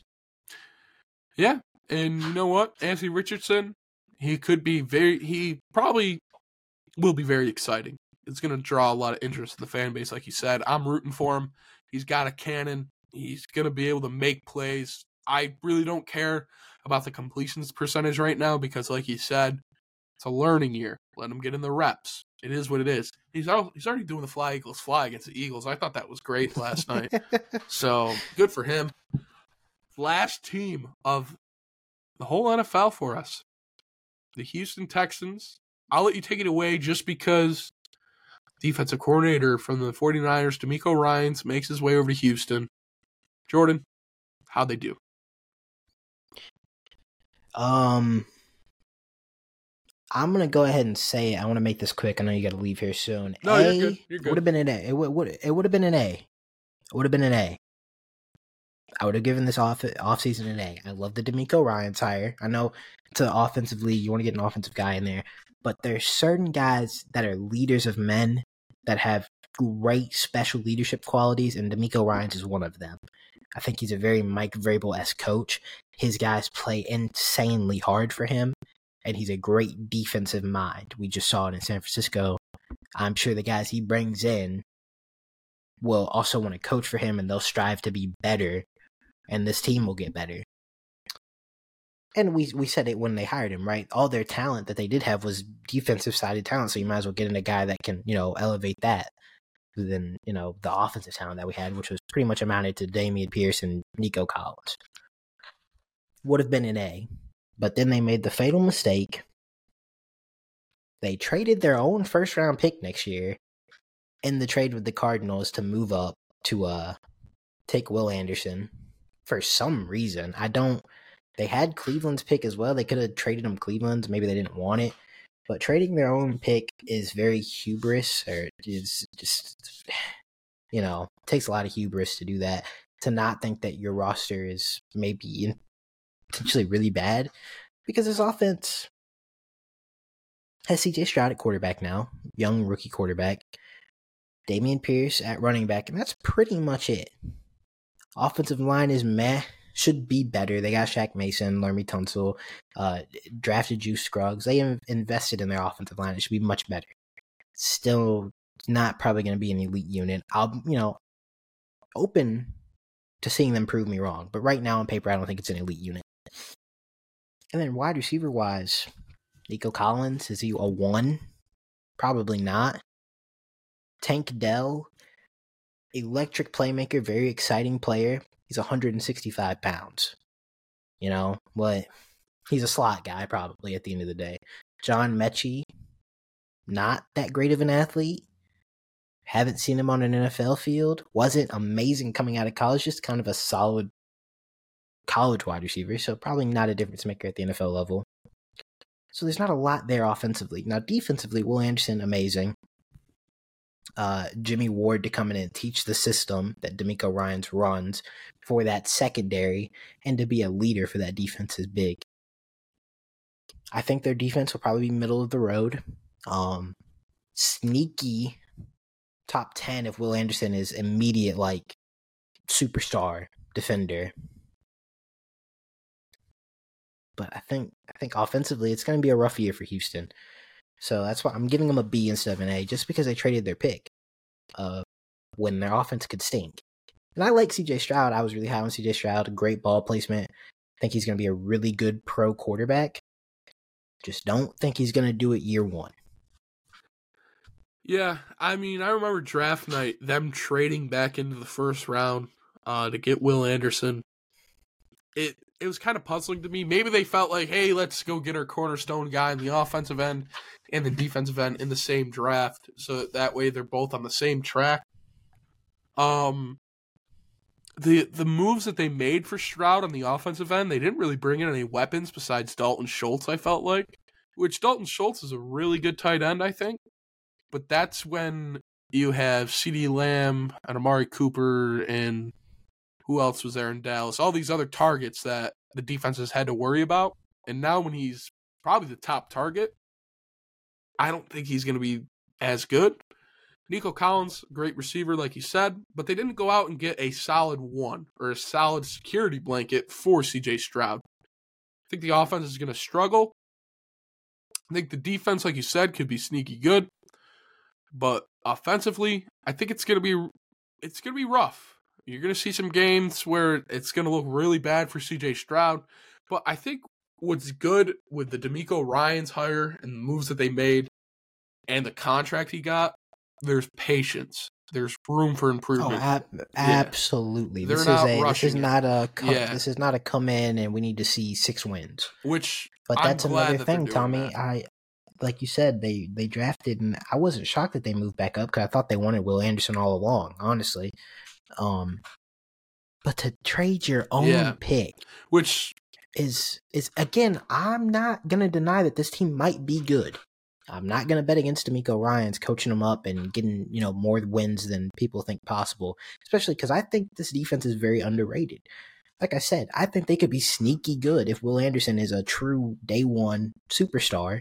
Speaker 1: Yeah. And you know what? Anthony Richardson, he could be very he probably will be very exciting. It's gonna draw a lot of interest in the fan base, like you said. I'm rooting for him. He's got a cannon. He's gonna be able to make plays. I really don't care about the completions percentage right now because like you said, it's a learning year. Let him get in the reps. It is what it is. He's al- he's already doing the fly Eagles fly against the Eagles. I thought that was great last night. So good for him. Last team of the whole NFL for us the Houston Texans. I'll let you take it away just because defensive coordinator from the 49ers, DeMeco Ryans, makes his way over to Houston. Jordan, how'd they do?
Speaker 2: Um, I'm gonna go ahead and say it. I want to make this quick. I know you got to leave here soon.
Speaker 1: No,
Speaker 2: a,
Speaker 1: you're good. You're
Speaker 2: Would have been an A. It would. would it would have been an A. It would have been an A. I would have given this off off season an A. I love the DeMeco Ryan's hire. I know it's an offensive league. You want to get an offensive guy in there, but there's certain guys that are leaders of men that have great special leadership qualities, and DeMeco Ryan's is one of them. I think he's a very Mike Vrabel esque coach. His guys play insanely hard for him, and he's a great defensive mind. We just saw it in San Francisco. I'm sure the guys he brings in will also want to coach for him, and they'll strive to be better, and this team will get better. And we we said it when they hired him, right? All their talent that they did have was defensive sided talent, so you might as well get in a guy that can, you know, elevate that than you know the offensive talent that we had, which was pretty much amounted to Dameon Pierce and Nico Collins. Would have been an A, but then they made the fatal mistake. They traded their own first round pick next year in the trade with the Cardinals to move up to uh take Will Anderson for some reason. I don't. They had Cleveland's pick as well. They could have traded him Cleveland's. Maybe they didn't want it. But trading their own pick is very hubris, or is just, you know, takes a lot of hubris to do that. To not think that your roster is maybe potentially really bad, because this offense has CJ Stroud at quarterback now, young rookie quarterback. Dameon Pierce at running back, and that's pretty much it. Offensive line is meh. Should be better. They got Shaq Mason, Laremy Tunsil, uh, drafted Juice Scruggs. They in- invested in their offensive line. It should be much better. Still not probably going to be an elite unit. I'll, you know, open to seeing them prove me wrong. But right now on paper, I don't think it's an elite unit. And then wide receiver wise, Nico Collins, is he a one? Probably not. Tank Dell, electric playmaker, very exciting player. He's 165 pounds. You know, but he's a slot guy probably at the end of the day. John Metchie, not that great of an athlete. Haven't seen him on an NFL field. Wasn't amazing coming out of college, just kind of a solid college wide receiver, so probably not a difference maker at the NFL level. So there's not a lot there offensively. Now defensively, Will Anderson amazing. Uh, Jimmy Ward to come in and teach the system that DeMeco Ryans runs for that secondary and to be a leader for that defense is big. I think their defense will probably be middle of the road. Um, sneaky top 10 if Will Anderson is immediate like superstar defender. But I think I think offensively it's going to be a rough year for Houston. So that's why I'm giving them a B instead of an A just because they traded their pick. Uh when their offense could stink. And I like CJ Stroud. I was really high on CJ Stroud. Great ball placement. I think he's going to be a really good pro quarterback. Just don't think he's going to do it year one.
Speaker 1: Yeah, I mean, I remember draft night, them trading back into the first round uh, to get Will Anderson. It it was kind of puzzling to me. Maybe they felt like, hey, let's go get our cornerstone guy in the offensive end and the defensive end in the same draft, so that, that way they're both on the same track. Um, the the moves that they made for Stroud on the offensive end, they didn't really bring in any weapons besides Dalton Schultz. I felt like, which Dalton Schultz is a really good tight end, I think but that's when you have CeeDee Lamb and Amari Cooper and who else was there in Dallas? All these other targets that the defenses had to worry about. And now when he's probably the top target, I don't think he's going to be as good. Nico Collins, great receiver, like you said, but they didn't go out and get a solid one or a solid security blanket for CJ Stroud. I think the offense is going to struggle. I think the defense, like you said, could be sneaky good. But offensively, I think it's gonna be it's gonna be rough. You're gonna see some games where it's gonna look really bad for CJ Stroud. But I think what's good with the DeMeco Ryans hire and the moves that they made and the contract he got, there's patience. There's room for oh, improvement.
Speaker 2: Oh, ab- absolutely. Yeah. This is a this is not a come, yeah. this is not a come in and we need to see six wins.
Speaker 1: Which
Speaker 2: but that's another that thing, Tommy. That. I like you said, they they drafted, and I wasn't shocked that they moved back up because I thought they wanted Will Anderson all along, honestly. Um, but to trade your own yeah. pick,
Speaker 1: which
Speaker 2: is is again, I'm not gonna deny that this team might be good. I'm not gonna bet against DeMeco Ryans coaching them up and getting you know more wins than people think possible, especially because I think this defense is very underrated. Like I said, I think they could be sneaky good if Will Anderson is a true day one superstar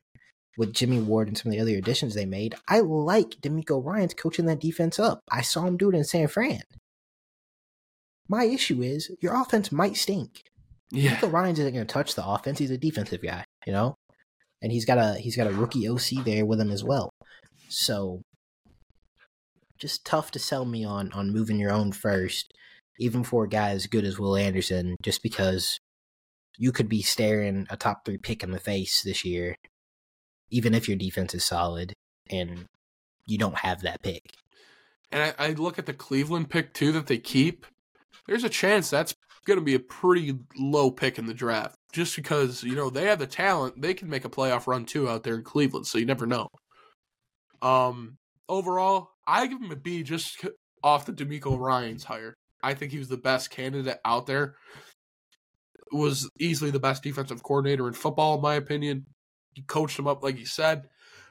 Speaker 2: with Jimmy Ward and some of the other additions they made, I like DeMeco Ryans coaching that defense up. I saw him do it in San Fran. My issue is your offense might stink. Yeah. DeMeco Ryans isn't going to touch the offense. He's a defensive guy, you know, and he's got a he's got a rookie OC there with him as well. So, just tough to sell me on on moving your own first, even for a guy as good as Will Anderson, just because you could be staring a top three pick in the face this year even if your defense is solid and you don't have that pick.
Speaker 1: And I, I look at the Cleveland pick too that they keep. There's a chance that's going to be a pretty low pick in the draft, just because you know they have the talent. They can make a playoff run too out there in Cleveland, so you never know. Um, overall, I give him a B just off the DeMeco Ryans hire. I think he was the best candidate out there. Was easily the best defensive coordinator in football, in my opinion. He coached him up like he said.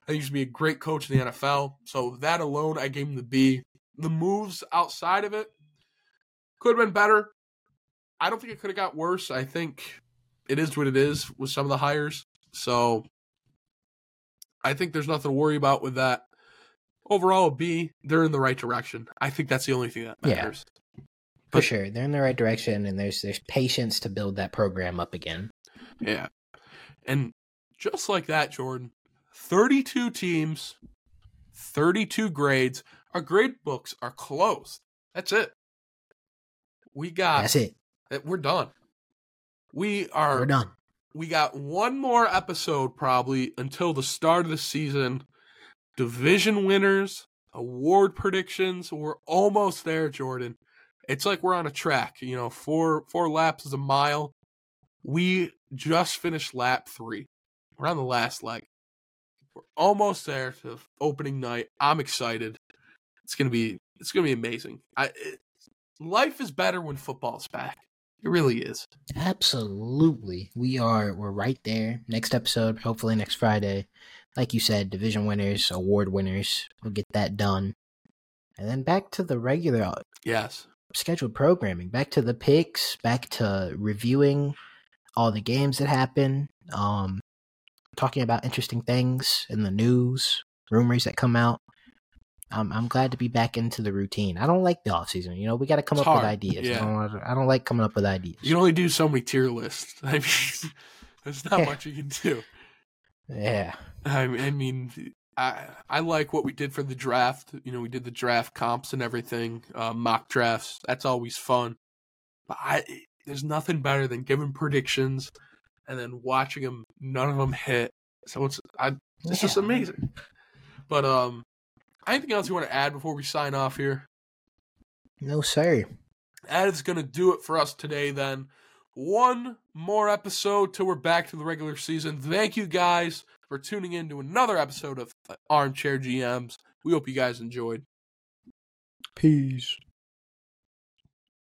Speaker 1: I he's to be a great coach in the NFL. So that alone, I gave him the B. The moves outside of it could have been better. I don't think it could have got worse. I think it is what it is with some of the hires. So I think there's nothing to worry about with that. Overall, B, They're in the right direction. I think that's the only thing that matters.
Speaker 2: Yeah, but, for sure, they're in the right direction, and there's there's patience to build that program up again.
Speaker 1: Yeah, and just like that, Jordan. 32 teams, 32 grades. Our grade books are closed. That's it. We got
Speaker 2: That's it.
Speaker 1: Uh, we're done. We are
Speaker 2: We're done.
Speaker 1: We got one more episode probably until the start of the season. Division winners, award predictions. We're almost there, Jordan. It's like we're on a track, you know, four four laps is a mile. We just finished lap 3. We're on the last leg. We're almost there to opening night. I'm excited. It's gonna be it's gonna be amazing. I life is better when football's back. It really is.
Speaker 2: Absolutely. We are we're right there. Next episode, hopefully next Friday. Like you said, division winners, award winners. We'll get that done. And then back to the regular uh,
Speaker 1: Yes.
Speaker 2: scheduled programming. Back to the picks, back to reviewing all the games that happen. Um talking about interesting things in the news, rumors that come out. I'm I'm glad to be back into the routine. I don't like the off season. You know, we got to come
Speaker 1: It's
Speaker 2: up with ideas.
Speaker 1: yeah.
Speaker 2: I, don't, I don't like coming up with ideas.
Speaker 1: You can only do so many tier lists. I mean, there's not
Speaker 2: Yeah.
Speaker 1: much you can do.
Speaker 2: yeah.
Speaker 1: I mean, I mean, I I like what we did for the draft. You know, we did the draft comps and everything, uh, mock drafts. That's always fun. But I, there's nothing better than giving predictions and then watching them. None of them hit. So it's I, it's just
Speaker 2: Yeah.
Speaker 1: amazing. But um, anything else you want to add before we sign off here?
Speaker 2: No, sir.
Speaker 1: That is going to do it for us today, then. One more episode till we're back to the regular season. Thank you guys for tuning in to another episode of Armchair GMs. We hope you guys enjoyed.
Speaker 2: Peace.